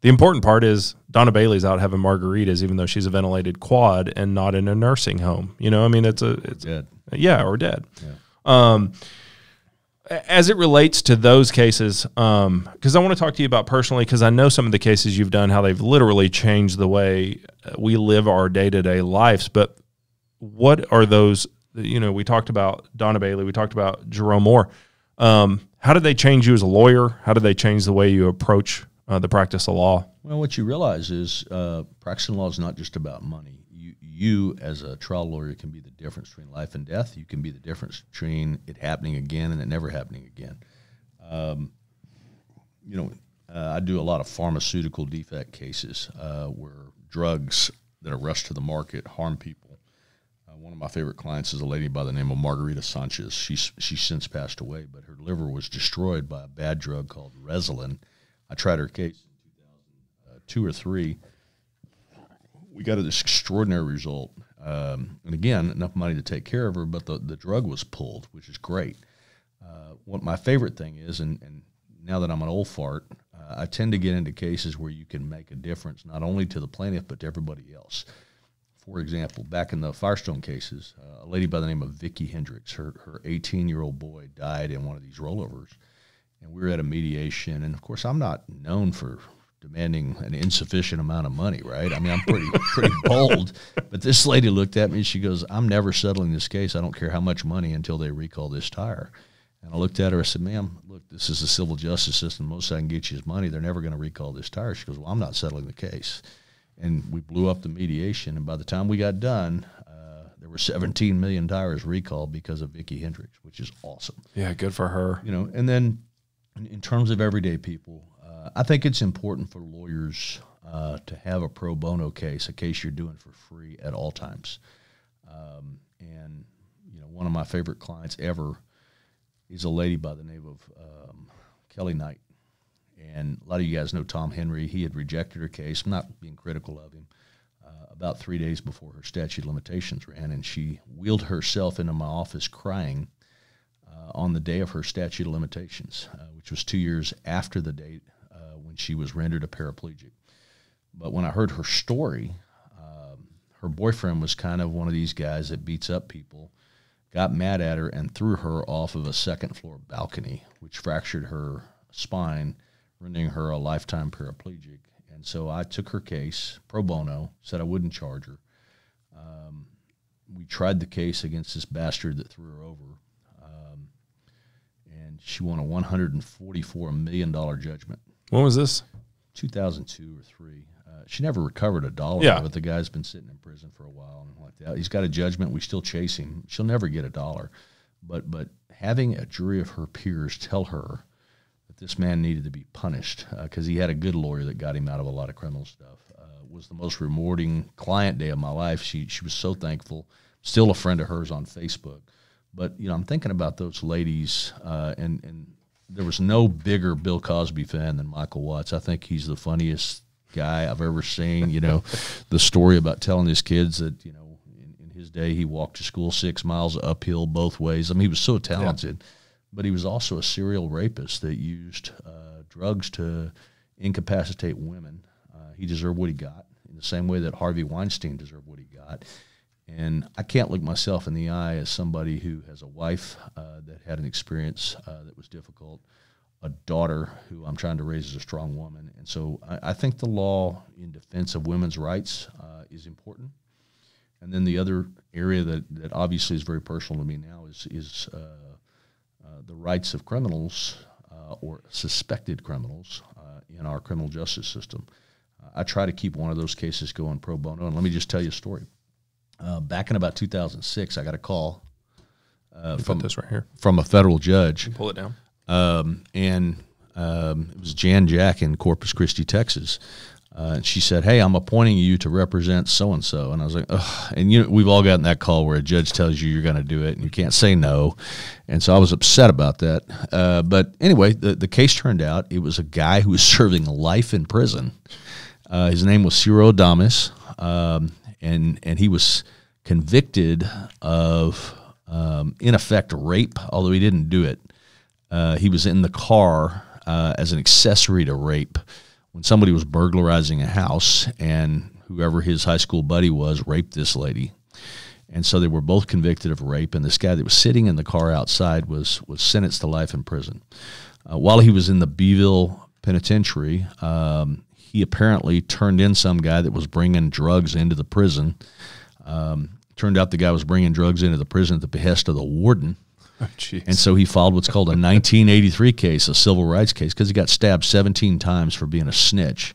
the important part is Donna Bailey's out having margaritas, even though she's a ventilated quad and not in a nursing home. You know, I mean, it's a it's Dead. yeah, or dead. Um, as it relates to those cases, because I want to talk to you about personally, because I know some of the cases you've done, how they've literally changed the way uh, we live our day to day lives. But what are those? You know, we talked about Donna Bailey, we talked about Jerome Moore. Um, how did they change you as a lawyer? How did they change the way you approach uh, the practice of law? Well, what you realize is uh, practicing law is not just about money. You, as a trial lawyer, can be the difference between life and death. You can be the difference between it happening again and it never happening again. Um, you know, uh, I do a lot of pharmaceutical defect cases uh, where drugs that are rushed to the market harm people. Uh, one of my favorite clients is a lady by the name of Margarita Sanchez. She's she's since passed away, but her liver was destroyed by a bad drug called Rezulin. I tried her case in 2002 or three. We got this extraordinary result, um, and again, enough money to take care of her, but the, the drug was pulled, which is great. Uh, what my favorite thing is, and, and now that I'm an old fart, uh, I tend to get into cases where you can make a difference not only to the plaintiff but to everybody else. For example, back in the Firestone cases, uh, a lady by the name of Vicki Hendricks, her her 18 year old boy died in one of these rollovers, and we were at a mediation. And of course, I'm not known for demanding an insufficient amount of money, right? I mean, I'm pretty pretty bold. But this lady looked at me and she goes, "I'm never settling this case. I don't care how much money until they recall this tire." And I looked at her. I said, "Ma'am, look, this is the civil justice system. Most I can get you is money. They're never going to recall this tire." She goes, "Well, I'm not settling the case." And we blew up the mediation. And by the time we got done, uh, there were 17 million tires recalled because of Vicki Hendricks, which is awesome. Yeah, good for her. You know, and then in, in terms of everyday people, uh, I think it's important for lawyers uh, to have a pro bono case, a case you're doing for free at all times. Um, and you know, one of my favorite clients ever is a lady by the name of um, Kelly Knight. And a lot of you guys know Tom Henry. He had rejected her case. I'm not being critical of him. Uh, about three days before her statute limitations ran, and she wheeled herself into my office crying uh, on the day of her statute of limitations, uh, which was two years after the date she was rendered a paraplegic. But when I heard her story, um, her boyfriend was kind of one of these guys that beats up people, got mad at her, and threw her off of a second floor balcony, which fractured her spine, rendering her a lifetime paraplegic. And so I took her case pro bono, said I wouldn't charge her. Um, we tried the case against this bastard that threw her over Um, and she won a $144 million judgment. When was this? 2002 or three. Uh, she never recovered a dollar, Yeah. but the guy's been sitting in prison for a while and like that. He's got a judgment. We still chase him. She'll never get a dollar, but but having a jury of her peers tell her that this man needed to be punished because he had a good lawyer that got him out of a lot of criminal stuff uh, was the most rewarding client day of my life. She she was so thankful. Still a friend of hers on Facebook, but you know I'm thinking about those ladies uh, and and there was no bigger Bill Cosby fan than Mikal Watts. I think he's the funniest guy I've ever seen. You know, the story about telling his kids that you know in, in his day he walked to school six miles uphill both ways. I mean, he was so talented, but he was also a serial rapist that used uh, drugs to incapacitate women. Uh, he deserved what he got in the same way that Harvey Weinstein deserved what he got. And I can't look myself in the eye as somebody who has a wife uh, that had an experience uh, that was difficult, a daughter who I'm trying to raise as a strong woman. And so I, I think the law in defense of women's rights uh, is important. And then the other area that, that obviously is very personal to me now is, is uh, uh, the rights of criminals uh, or suspected criminals in our criminal justice system. I try to keep one of those cases going pro bono. And let me just tell you a story. Uh, back in about 2006, I got a call uh, from this right here. from a federal judge, Pull it down. um, and Um, it was Jan Jack in Corpus Christi, Texas. Uh, and she said, "Hey, I'm appointing you to represent so and so." And I was like, Ugh. "And you know, we've all gotten that call where a judge tells you you're going to do it, and you can't say no." And so I was upset about that. Uh, but anyway, the the case turned out it was a guy who was serving life in prison. Uh, his name was Ciro Adames, um, and and he was convicted of, um, in effect, rape, although he didn't do it. Uh, he was in the car uh, as an accessory to rape when somebody was burglarizing a house and whoever his high school buddy was raped this lady. And so they were both convicted of rape, and this guy that was sitting in the car outside was was sentenced to life in prison. Uh, while he was in the Beeville Penitentiary, um, he apparently turned in some guy that was bringing drugs into the prison. Um, turned out the guy was bringing drugs into the prison at the behest of the warden. Oh, and so he filed what's called a 1983 case, a civil rights case, because he got stabbed 17 times for being a snitch.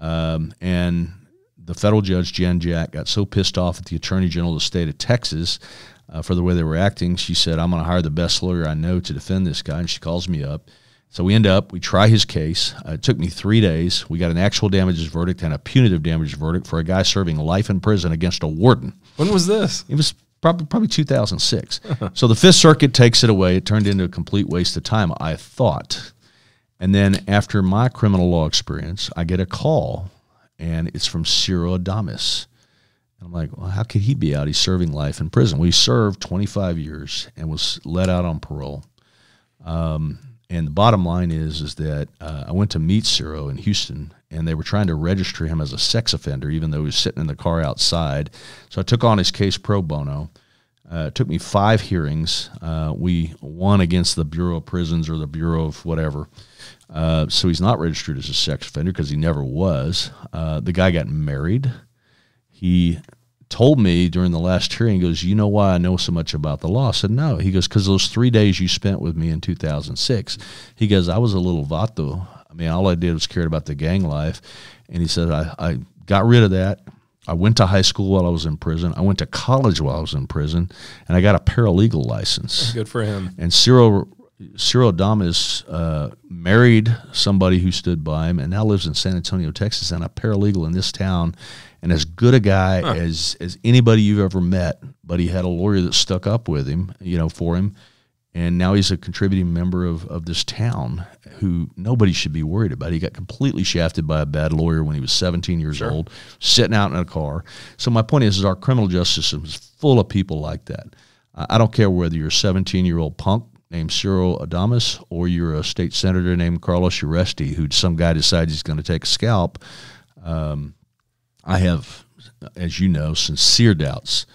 Um, and the federal judge, Jen Jack, got so pissed off at the attorney general of the state of Texas uh, for the way they were acting. She said, I'm going to hire the best lawyer I know to defend this guy. And she calls me up. So we end up, we try his case. Uh, it took me three days. We got an actual damages verdict and a punitive damages verdict for a guy serving life in prison against a warden. When was this? It was probably probably 2006. so the Fifth Circuit takes it away. It turned into a complete waste of time, I thought. And then after my criminal law experience, I get a call, and it's from Ciro Adames. And I'm like, well, how could he be out? He's serving life in prison. We served 25 years and was let out on parole. Um, and the bottom line is, is that uh, I went to meet Ciro in Houston, and they were trying to register him as a sex offender, even though he was sitting in the car outside. So I took on his case pro bono. Uh, it took me five hearings. Uh, we won against the Bureau of Prisons or the Bureau of whatever. Uh, so he's not registered as a sex offender because he never was. Uh, the guy got married. He told me during the last hearing, he goes, You know why I know so much about the law? I said, No. He goes, Because those three days you spent with me in 2006. He goes, I was a little vato. I mean, all I did was cared about the gang life. And he said, I, I got rid of that. I went to high school while I was in prison. I went to college while I was in prison, and I got a paralegal license. Good for him. And Cyril Cyril Adames uh, married somebody who stood by him, and now lives in San Antonio, Texas, and a paralegal in this town, and as good a guy huh. as as anybody you've ever met. But he had a lawyer that stuck up with him, you know, for him, and now he's a contributing member of, of this town who nobody should be worried about. He got completely shafted by a bad lawyer when he was 17 years sure. old, sitting out in a car. So my point is, is our criminal justice system is full of people like that. I don't care whether you're a 17 year old punk named Cyril Adames or you're a state senator named Carlos Uresti, who some guy decides he's going to take a scalp. Um, I have, as you know, sincere doubts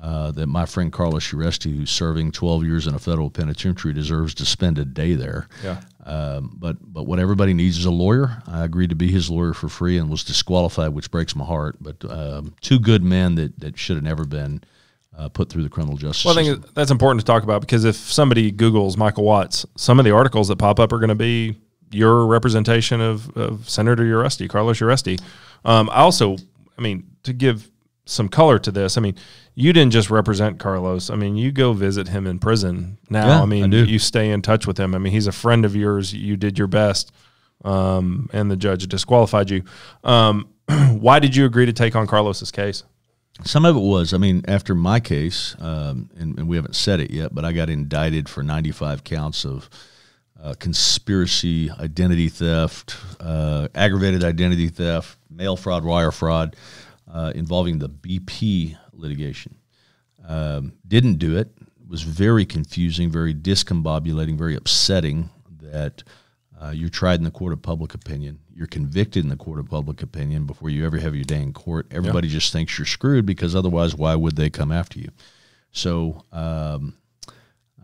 uh, that my friend Carlos Uresti, who's serving 12 years in a federal penitentiary, deserves to spend a day there. Yeah. Um, but but what everybody needs is a lawyer. I agreed to be his lawyer for free and was disqualified, which breaks my heart. But um, two good men that, that should have never been uh, put through the criminal justice. Well, I think system. that's important to talk about because if somebody Google's Mikal Watts, some of the articles that pop up are going to be your representation of, of Senator Uresti, Carlos Uresti. Um, I also, I mean, to give some color to this, I mean, you didn't just represent Carlos. I mean, you go visit him in prison now. Yeah, I mean, I you stay in touch with him. I mean, he's a friend of yours. You did your best, um, and the judge disqualified you. Um, why did you agree to take on Carlos's case? Some of it was, I mean, after my case, um, and, and, we haven't said it yet, but I got indicted for 95 counts of uh, conspiracy, identity theft, uh, aggravated identity theft, mail fraud, wire fraud, uh, involving the BP litigation. Um, didn't do it. It was very confusing, very discombobulating, very upsetting that uh, you're tried in the court of public opinion. You're convicted in the court of public opinion before you ever have your day in court. Everybody yeah. just thinks you're screwed because otherwise, why would they come after you? So, um,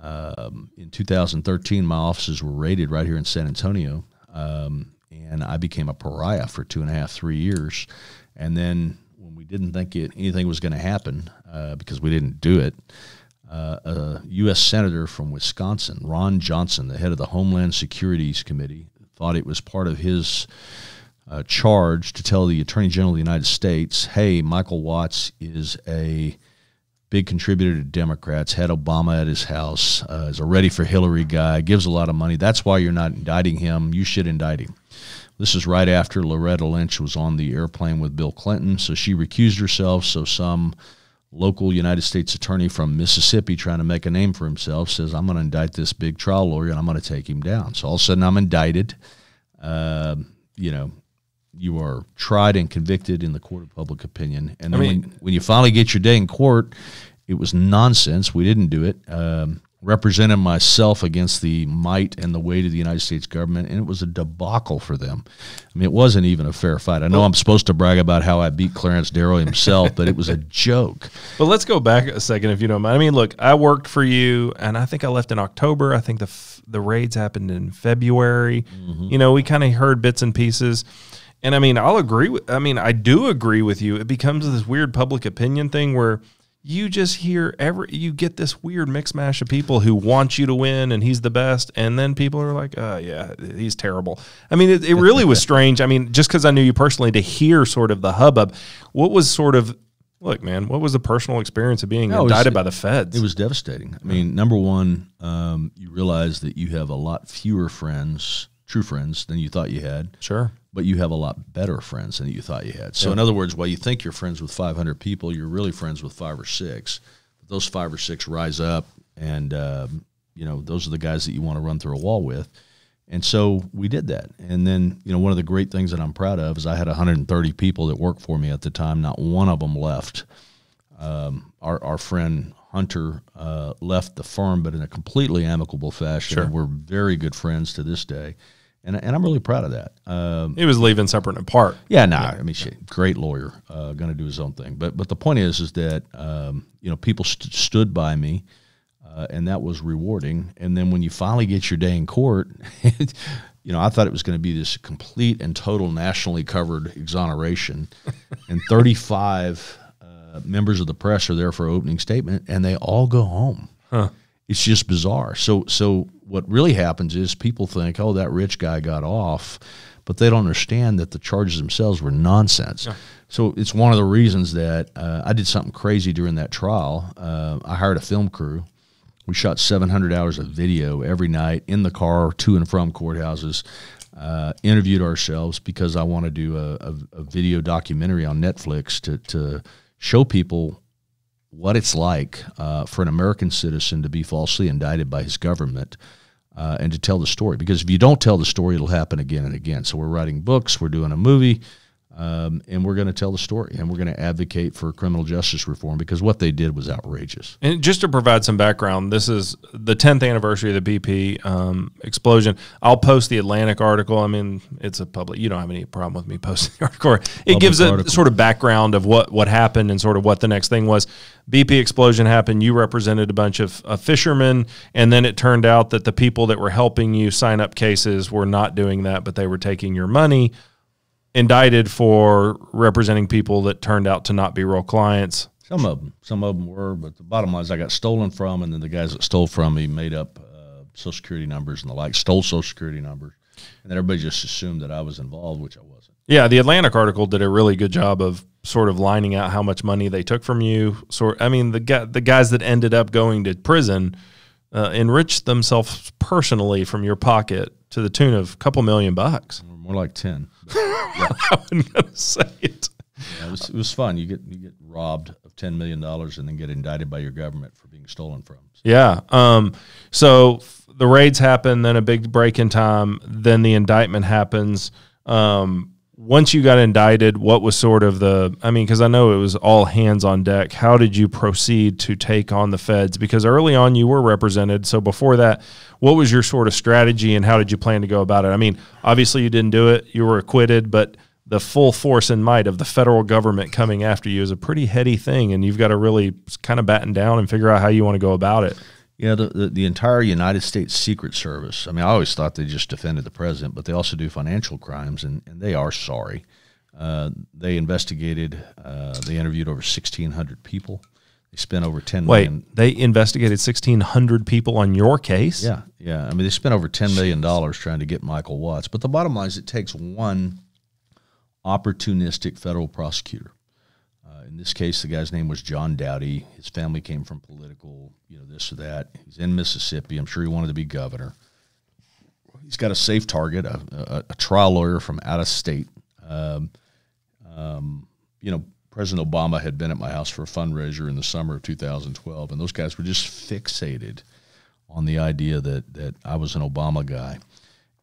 um, in 2013, my offices were raided right here in San Antonio, um, and I became a pariah for two and a half, three years. And then when we didn't think it, anything was going to happen uh, because we didn't do it, uh, a U.S. Senator from Wisconsin, Ron Johnson, the head of the Homeland Securities Committee, thought it was part of his uh, charge to tell the Attorney General of the United States, hey, Mikal Watts is a big contributor to Democrats, had Obama at his house, uh, is a ready for Hillary guy, gives a lot of money. That's why you're not indicting him. You should indict him. This is right after Loretta Lynch was on the airplane with Bill Clinton, so she recused herself. So some local United States attorney from Mississippi trying to make a name for himself says, I'm going to indict this big trial lawyer and I'm going to take him down. So all of a sudden I'm indicted. Uh, you know, you are tried and convicted in the court of public opinion. And then I mean, when, when, you finally get your day in court, it was nonsense. We didn't do it. Um, represented myself against the might and the weight of the United States government, and it was a debacle for them. I mean, it wasn't even a fair fight. I know I'm supposed to brag about how I beat Clarence Darrow himself, but it was a joke. But let's go back a second, if you don't mind. I mean, look, I worked for you, and I think I left in October. I think the the raids happened in February. Mm-hmm. You know, we kind of heard bits and pieces. And I mean, I'll agree with. I mean, I do agree with you. It becomes this weird public opinion thing where you just hear every you get this weird mix mash of people who want you to win and he's the best. And then people are like oh yeah he's terrible. I mean it, it really was strange. I mean just because i knew you personally to hear sort of the hubbub what was sort of look man what was the personal experience of being no, indicted was, by the feds? it was devastating. I mean number one um, you realize that you have a lot fewer friends true friends than you thought you had. Sure but you have a lot better friends than you thought you had. So, yeah. in other words, while you think you're friends with 500 people, you're really friends with five or six. But those five or six rise up, and um, you know those are the guys that you want to run through a wall with. And so we did that. And then, you know, one of the great things that I'm proud of is I had 130 people that worked for me at the time. Not one of them left. Um, our, our friend Hunter uh, left the firm, but in a completely amicable fashion. Sure. We're very good friends to this day and, and I'm really proud of that. Um, he was leaving separate and apart. Yeah, no, nah, I mean, shit, great lawyer, uh, going to do his own thing. But but the point is, is that um, you know people st- stood by me, uh, and that was rewarding. And then when you finally get your day in court, you know, I thought it was going to be this complete and total nationally covered exoneration, and 35 uh, members of the press are there for opening statement, and they all go home. Huh it's just bizarre. So so what really happens is people think, oh, that rich guy got off, but they don't understand that the charges themselves were nonsense. Yeah. So it's one of the reasons that uh, I did something crazy during that trial. Uh, I hired a film crew. We shot 700 hours of video every night in the car to and from courthouses. Uh, interviewed ourselves because I want to do a, a, a video documentary on Netflix to to show people what it's like uh, for an American citizen to be falsely indicted by his government uh, and to tell the story. Because if you don't tell the story, it'll happen again and again. So we're writing books, we're doing a movie, um, and we're going to tell the story and we're going to advocate for criminal justice reform because what they did was outrageous. And just to provide some background, this is the 10th anniversary of the BP um, explosion. I'll post the Atlantic article. I mean, it's a public. You don't have any problem with me posting the article. It public gives a article. sort of background of what what happened and sort of what the next thing was. BP explosion happened. You represented a bunch of uh, fishermen, and then it turned out that the people that were helping you sign up cases were not doing that, but they were taking your money indicted for representing people that turned out to not be real clients. Some of them, some of them were, but the bottom line is I got stolen from, and then the guys that stole from me made up uh, social security numbers and the like, stole social security numbers, and then everybody just assumed that I was involved, which I wasn't. Yeah, the Atlantic article did a really good job of sort of lining out how much money they took from you. Sort, I mean, the the guys that ended up going to prison uh, enriched themselves personally from your pocket to the tune of a couple million bucks. More like ten. yeah. I wasn't gonna say it. Yeah, it was it was fun. You get you get robbed of ten million dollars and then get indicted by your government for being stolen from. So. Yeah. Um. So the raids happen, then a big break in time, then the indictment happens. Um once you got indicted, what was sort of the, I mean, because I know it was all hands on deck. How did you proceed to take on the feds? Because early on you were represented. So before that, what was your sort of strategy and how did you plan to go about it? I mean, obviously you didn't do it, you were acquitted, but the full force and might of the federal government coming after you is a pretty heady thing. And you've got to really kind of batten down and figure out how you want to go about it. Yeah, the, the, the, entire United States Secret Service. I mean, I always thought they just defended the president, but they also do financial crimes, and, and they are sorry. Uh, they investigated, uh, they interviewed over 1,600 people. They spent over ten Wait, million. they investigated 1,600 people on your case? Yeah, yeah. I mean, they spent over $10 million trying to get Mikal Watts. But the bottom line is it takes one opportunistic federal prosecutor in this case, the guy's name was John Dowdy. His family came from political, you know, this or that. He's in Mississippi. I'm sure he wanted to be governor. He's got a safe target, a, a, a trial lawyer from out of state. Um, um, you know, President Obama had been at my house for a fundraiser in the summer of 2012, and those guys were just fixated on the idea that that I was an Obama guy.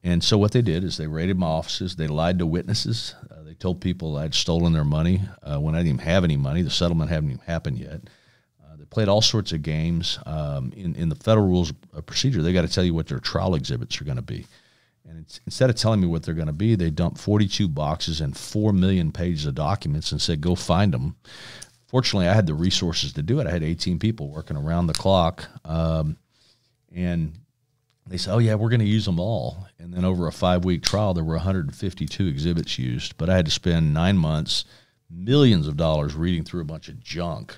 And so what they did is they raided my offices. They lied to witnesses. Uh, told people I'd stolen their money uh, when I didn't even have any money. The settlement hadn't even happened yet. Uh, they played all sorts of games. Um, in, in the federal rules of procedure, they got to tell you what their trial exhibits are going to be. And instead of telling me what they're going to be, they dumped 42 boxes and 4 million pages of documents and said, go find them. Fortunately, I had the resources to do it. I had 18 people working around the clock. Um, and they said, "Oh yeah, we're going to use them all." And then over a five-week trial, there were 152 exhibits used. But I had to spend nine months, millions of dollars reading through a bunch of junk,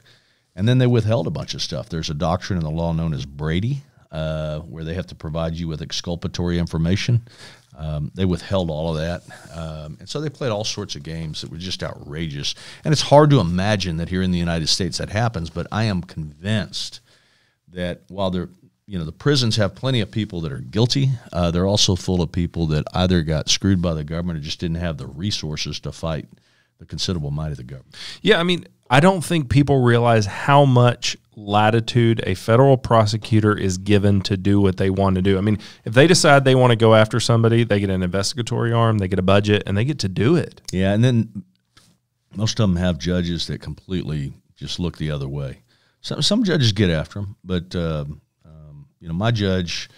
and then they withheld a bunch of stuff. There's a doctrine in the law known as Brady, uh, where they have to provide you with exculpatory information. Um, they withheld all of that, um, and so they played all sorts of games that were just outrageous. And it's hard to imagine that here in the United States that happens, but I am convinced that while they're you know the prisons have plenty of people that are guilty. Uh, they're also full of people that either got screwed by the government or just didn't have the resources to fight the considerable might of the government. Yeah, I mean, I don't think people realize how much latitude a federal prosecutor is given to do what they want to do. I mean, if they decide they want to go after somebody, they get an investigatory arm, they get a budget, and they get to do it. Yeah, and then most of them have judges that completely just look the other way. Some some judges get after them, but. Uh, you know, my judge,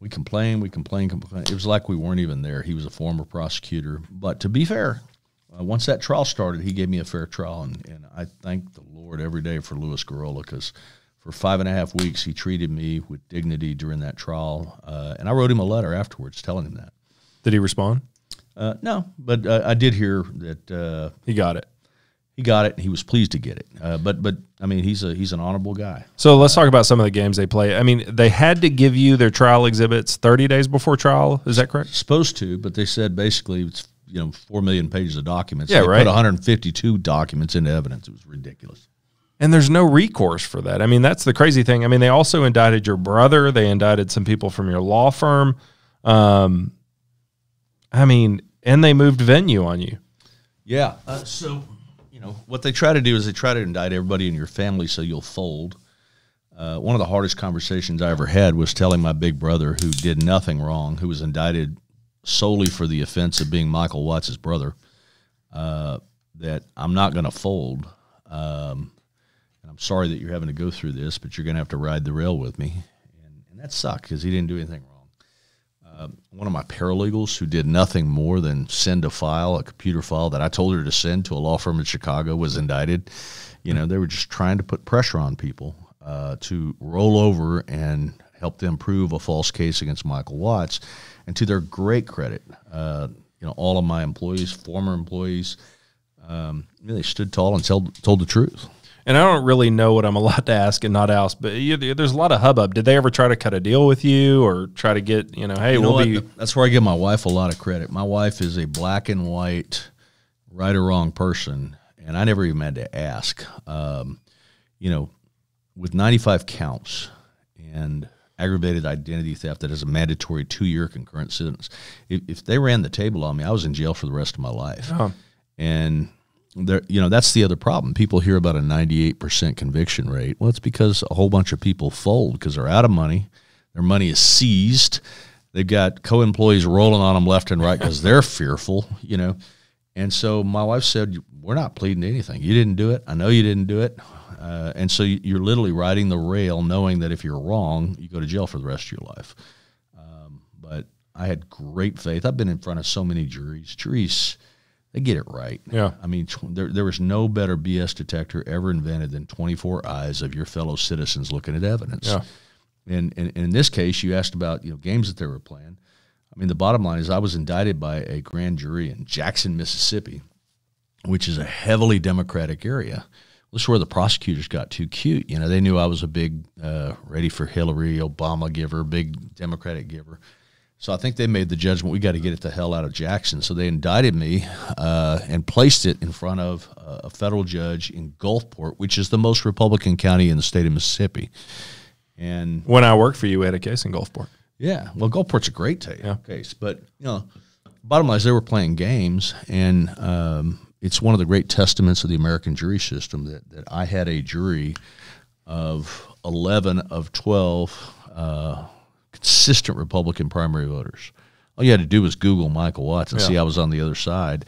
we complain, we complain, complain. It was like we weren't even there. He was a former prosecutor. But to be fair, uh, once that trial started, he gave me a fair trial. And, and I thank the Lord every day for Louis Guirola because for five and a half weeks, he treated me with dignity during that trial. Uh, and I wrote him a letter afterwards telling him that. Did he respond? Uh, no, but uh, I did hear that uh, he got it he got it. and He was pleased to get it. Uh, but but I mean, he's a he's an honorable guy. So let's talk about some of the games they play. I mean, they had to give you their trial exhibits 30 days before trial. Is that correct? Supposed to, but they said basically it's you know four million pages of documents. Yeah, they right. Put 152 documents into evidence. It was ridiculous. And there's no recourse for that. I mean, that's the crazy thing. I mean, they also indicted your brother. They indicted some people from your law firm. Um, I mean, and they moved venue on you. Yeah. Uh, so know what they try to do is they try to indict everybody in your family so you'll fold. Uh, one of the hardest conversations I ever had was telling my big brother, who did nothing wrong, who was indicted solely for the offense of being Mikal Watts' brother, uh, that I'm not going to fold. Um, and I'm sorry that you're having to go through this, but you're going to have to ride the rail with me. And, and that sucked because he didn't do anything wrong. Uh, one of my paralegals who did nothing more than send a file, a computer file that I told her to send to a law firm in Chicago, was indicted. You know, they were just trying to put pressure on people uh, to roll over and help them prove a false case against Mikal Watts. And to their great credit, uh, you know, all of my employees, former employees, um, they stood tall and told, told the truth and I don't really know what I'm allowed to ask and not ask, but you, there's a lot of hubbub. Did they ever try to cut a deal with you or try to get, you know, hey, you know we'll be. That's where I give my wife a lot of credit. My wife is a black and white, right or wrong person, and I never even had to ask. Um, you know, with 95 counts and aggravated identity theft that is a mandatory two year concurrent sentence, if, if, they ran the table on me, I was in jail for the rest of my life. Oh. And there, you know, that's the other problem. People hear about a 98% conviction rate. Well, it's because a whole bunch of people fold because they're out of money. Their money is seized. They've got co-employees rolling on them left and right because they're fearful, you know. And so my wife said, "We're not pleading to anything. You didn't do it. I know you didn't do it." Uh, and so you're literally riding the rail, knowing that if you're wrong, you go to jail for the rest of your life. Um, but I had great faith. I've been in front of so many juries. Juries they get it right. Yeah. I mean, there, there was no better BS detector ever invented than 24 eyes of your fellow citizens looking at evidence. Yeah. And, and, and in this case, you asked about you know games that they were playing. I mean, the bottom line is I was indicted by a grand jury in Jackson, Mississippi, which is a heavily Democratic area. This is where the prosecutors got too cute. You know, they knew I was a big, uh, ready for Hillary, Obama giver, big Democratic giver. So I think they made the judgment we got to get it the hell out of Jackson. So they indicted me uh, and placed it in front of a federal judge in Gulfport, which is the most Republican county in the state of Mississippi. And when I worked for you, we had a case in Gulfport. Yeah, well, Gulfport's a great yeah. case, but you know, bottom line is they were playing games, and um, it's one of the great testaments of the American jury system that that I had a jury of eleven of twelve. Uh, consistent Republican primary voters. All you had to do was Google Mikal Watts and yeah. see I was on the other side.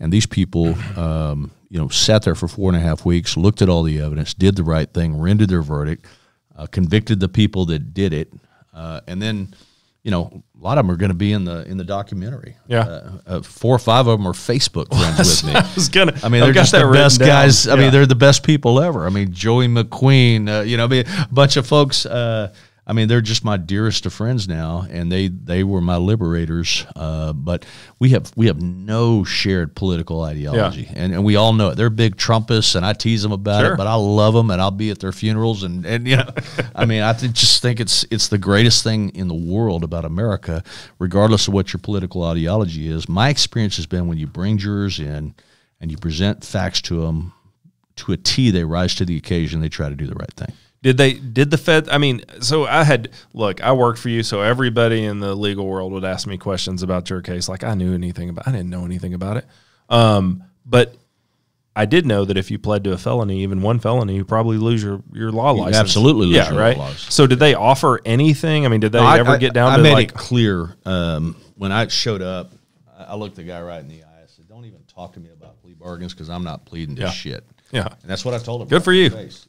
And these people, um, you know, sat there for four and a half weeks, looked at all the evidence, did the right thing, rendered their verdict, uh, convicted the people that did it, uh, and then, you know, a lot of them are going to be in the in the documentary. Yeah, uh, uh four or five of them are Facebook friends with me. I was gonna. I mean, they're just the best guys. I mean, they're the best people ever. I mean, Joey McQueen. Uh, you know, I mean, a bunch of folks uh, I mean, they're just my dearest of friends now, and they they were my liberators. Uh, but we have we have no shared political ideology, yeah. and, and we all know it. They're big Trumpists, and I tease them about sure. it, but I love them, and I'll be at their funerals, and and you know, I mean, I th- just think it's it's the greatest thing in the world about America, regardless of what your political ideology is. My experience has been when you bring jurors in and you present facts to them to a T, they rise to the occasion. They try to do the right thing. Did they? Did the Fed? I mean, so I had look. I worked for you, so everybody in the legal world would ask me questions about your case. Like I knew anything about. I didn't know anything about it. Um, but I did know that if you pled to a felony, even one felony, you probably lose your, your law you license. Absolutely, yeah, right. So did they offer anything? I mean, did they no, ever I, get down? I to made like, it clear um, when I showed up. I looked the guy right in the eye. I said, "Don't even talk to me about plea bargains because I'm not pleading to yeah. shit." Yeah, and that's what I told him. Good for you. Face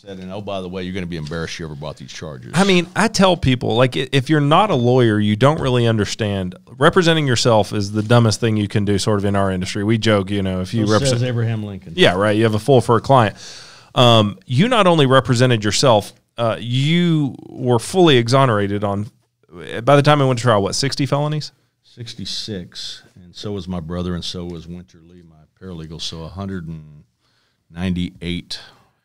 said, and oh, by the way, you're going to be embarrassed you ever brought these charges. I mean, I tell people, like, if you're not a lawyer, you don't really understand. Representing yourself is the dumbest thing you can do, sort of, in our industry. We joke, you know, if you so represent. Abraham Lincoln. Yeah, right. You have a full for a client. Um, you not only represented yourself, uh, you were fully exonerated on, by the time I went to trial, what, 60 felonies? 66. And so was my brother, and so was Wynter Lee, my paralegal. So 198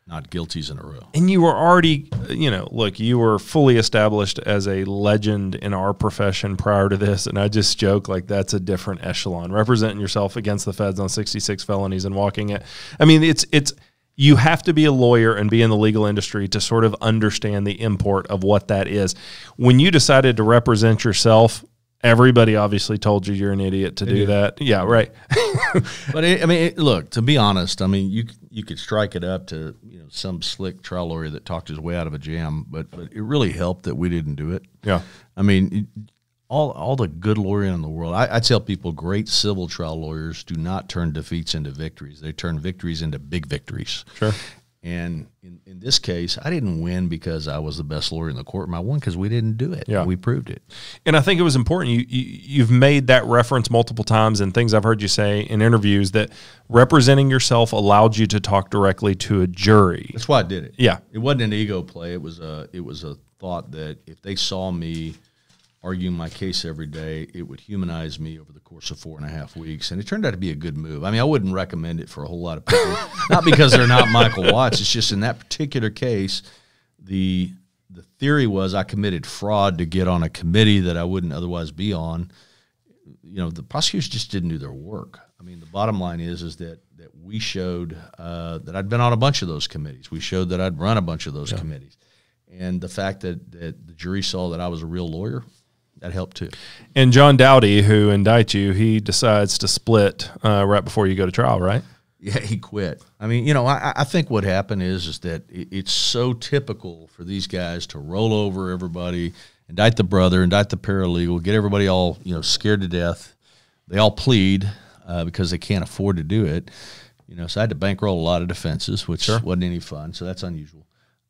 not guilties in a row. And you were already, you know, look, you were fully established as a legend in our profession prior to this. And I just joke like that's a different echelon. Representing yourself against the feds on 66 felonies and walking it. I mean, it's, it's, you have to be a lawyer and be in the legal industry to sort of understand the import of what that is. When you decided to represent yourself, Everybody obviously told you you're an idiot to do that. Yeah, right. but it, I mean, it, look. To be honest, I mean, you you could strike it up to you know some slick trial lawyer that talked his way out of a jam, but but it really helped that we didn't do it. Yeah. I mean, all all the good lawyering in the world. I, I tell people, great civil trial lawyers do not turn defeats into victories. They turn victories into big victories. Sure. And in, in this case, I didn't win because I was the best lawyer in the courtroom. I won because we didn't do it. Yeah. We proved it. And I think it was important. You, you, have made that reference multiple times and things I've heard you say in interviews that representing yourself allowed you to talk directly to a jury. That's why I did it. Yeah. It wasn't an ego play. It was a, it was a thought that if they saw me – arguing my case every day, it would humanize me over the course of four and a half weeks. And it turned out to be a good move. I mean, I wouldn't recommend it for a whole lot of people, not because they're not Mikal Watts. It's just in that particular case, the the theory was I committed fraud to get on a committee that I wouldn't otherwise be on. You know, the prosecutors just didn't do their work. I mean, the bottom line is is that that we showed uh, that I'd been on a bunch of those committees. We showed that I'd run a bunch of those yeah. committees. And the fact that, that the jury saw that I was a real lawyer, that helped too. And John Dowdy, who indicts you, he decides to split uh, right before you go to trial, right? Yeah, he quit. I mean, you know, I, I think what happened is is that it's so typical for these guys to roll over everybody, indict the brother, indict the paralegal, get everybody all you know scared to death. They all plead uh, because they can't afford to do it. You know, so I had to bankroll a lot of defenses, which sure. wasn't any fun. So that's unusual.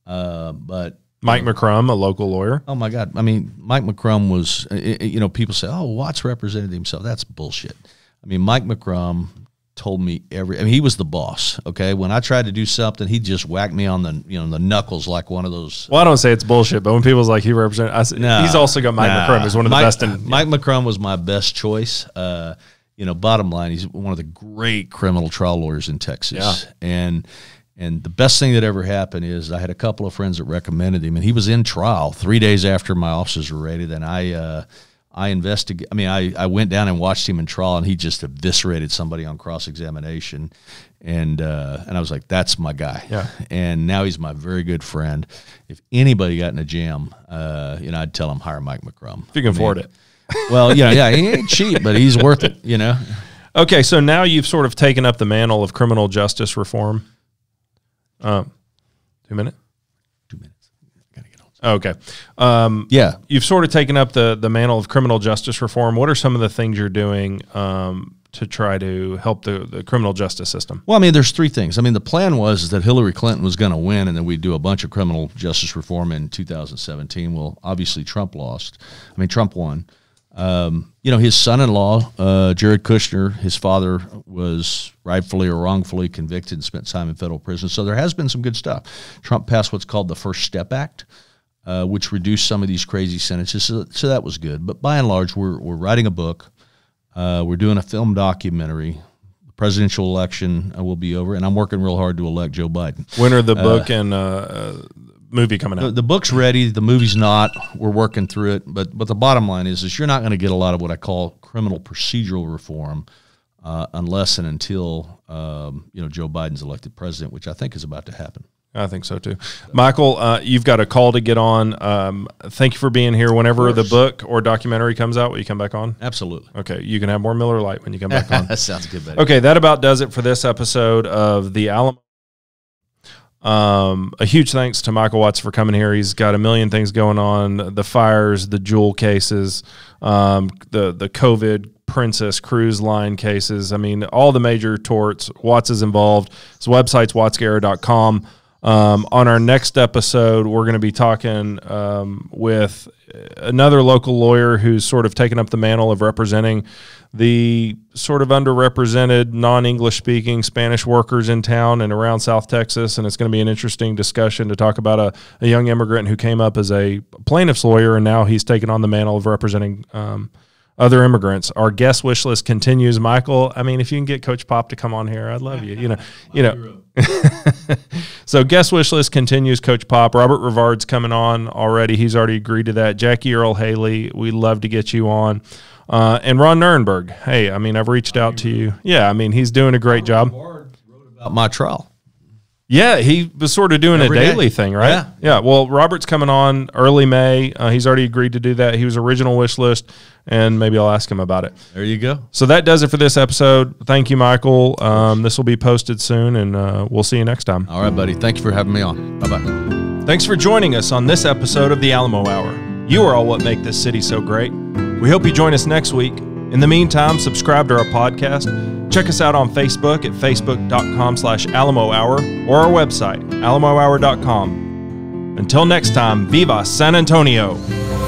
Uh, but Mike McCrum, a local lawyer. Oh my God! I mean, Mike McCrum was. You know, people say, "Oh, Watts represented himself." That's bullshit. I mean, Mike McCrum told me every. I mean, he was the boss. Okay, when I tried to do something, he just whacked me on the you know the knuckles like one of those. Well, I don't say it's bullshit, but when people's like he represented, I say, nah, he's also got Mike nah. McCrum as one of the best. In, Mike McCrum was my best choice. Uh, you know, bottom line, he's one of the great criminal trial lawyers in Texas, yeah. and And the best thing that ever happened is I had a couple of friends that recommended him, and he was in trial three days after my officers were raided. And I, uh, I investigate. I mean, I, I went down and watched him in trial, and he just eviscerated somebody on cross examination, and uh, and I was like, that's my guy. Yeah. And now he's my very good friend. If anybody got in a jam, uh, you know, I'd tell him hire Mike McCrum. If you can afford it. Well, you know, yeah, he ain't cheap, but he's worth it. You know. Okay, so now you've sort of taken up the mantle of criminal justice reform. Um, two minutes. Two minutes. Gotta get on. Okay. Um, Yeah. you've sort of taken up the the mantle of criminal justice reform. What are some of the things you're doing um, to try to help the, the criminal justice system? Well, I mean, there's three things. I mean, the plan was that Hillary Clinton was going to win, and then we'd do a bunch of criminal justice reform in 2017. Well, obviously, Trump lost. I mean, Trump won. Um, you know, his son-in-law, uh, Jared Kushner, his father was rightfully or wrongfully convicted and spent time in federal prison. So there has been some good stuff. Trump passed what's called the First Step Act, uh, which reduced some of these crazy sentences. So, so that was good. But by and large, we're we're writing a book. Uh, we're doing a film documentary. The presidential election uh, will be over, and I'm working real hard to elect Joe Biden. When are the book and uh, uh, movie coming The, out? the book's ready. The movie's not. We're working through it. But but the bottom line is, is you're not going to get a lot of what I call criminal procedural reform uh, unless and until um, you know Joe Biden's elected president, which I think is about to happen. I think so too. Mikal, uh, you've got a call to get on. Um, thank you for being here. Whenever the book or documentary comes out, will you come back on? Absolutely. Okay, you can have more Miller Lite when you come back on. that sounds good, buddy. Okay, that about does it for this episode of the Alamo. Um, a huge thanks to Mikal Watts for coming here. He's got a million things going on: the fires, the JUUL cases, um, the the COVID Princess Cruise Line cases. I mean, all the major torts. Watts is involved. His website's wattsguerra.com. Um, on our next episode, we're going to be talking um, with another local lawyer who's sort of taken up the mantle of representing the sort of underrepresented non-English speaking Spanish workers in town and around South Texas. And it's going to be an interesting discussion to talk about a, a young immigrant who came up as a plaintiff's lawyer and now he's taken on the mantle of representing um, other immigrants. Our guest wish list continues. Mikal, I mean, if you can get Coach Pop to come on here, I'd love you. You know, you know. so guest wish list continues. Coach Pop, Robert Rivard's coming on already. He's already agreed to that. Jackie Earle Haley, we'd love to get you on. Uh, and Ron Nirenberg. Hey, I mean, I've reached out to you. Yeah, I mean, he's doing a great job. About my trial. Yeah, he was sort of doing Every a day. daily thing, right? Yeah. Yeah. Well, Robert's coming on early May. Uh, he's already agreed to do that. He was original wish list, and maybe I'll ask him about it. There you go. So that does it for this episode. Thank you, Mikal. Um, this will be posted soon, and uh, we'll see you next time. All right, buddy. Thank you for having me on. Bye bye. Thanks for joining us on this episode of the Alamo Hour. You are all what make this city so great. We hope you join us next week. In the meantime, subscribe to our podcast. Check us out on Facebook at facebook.com slash Alamo Hour or our website, alamohour.com. Until next time, Viva San Antonio!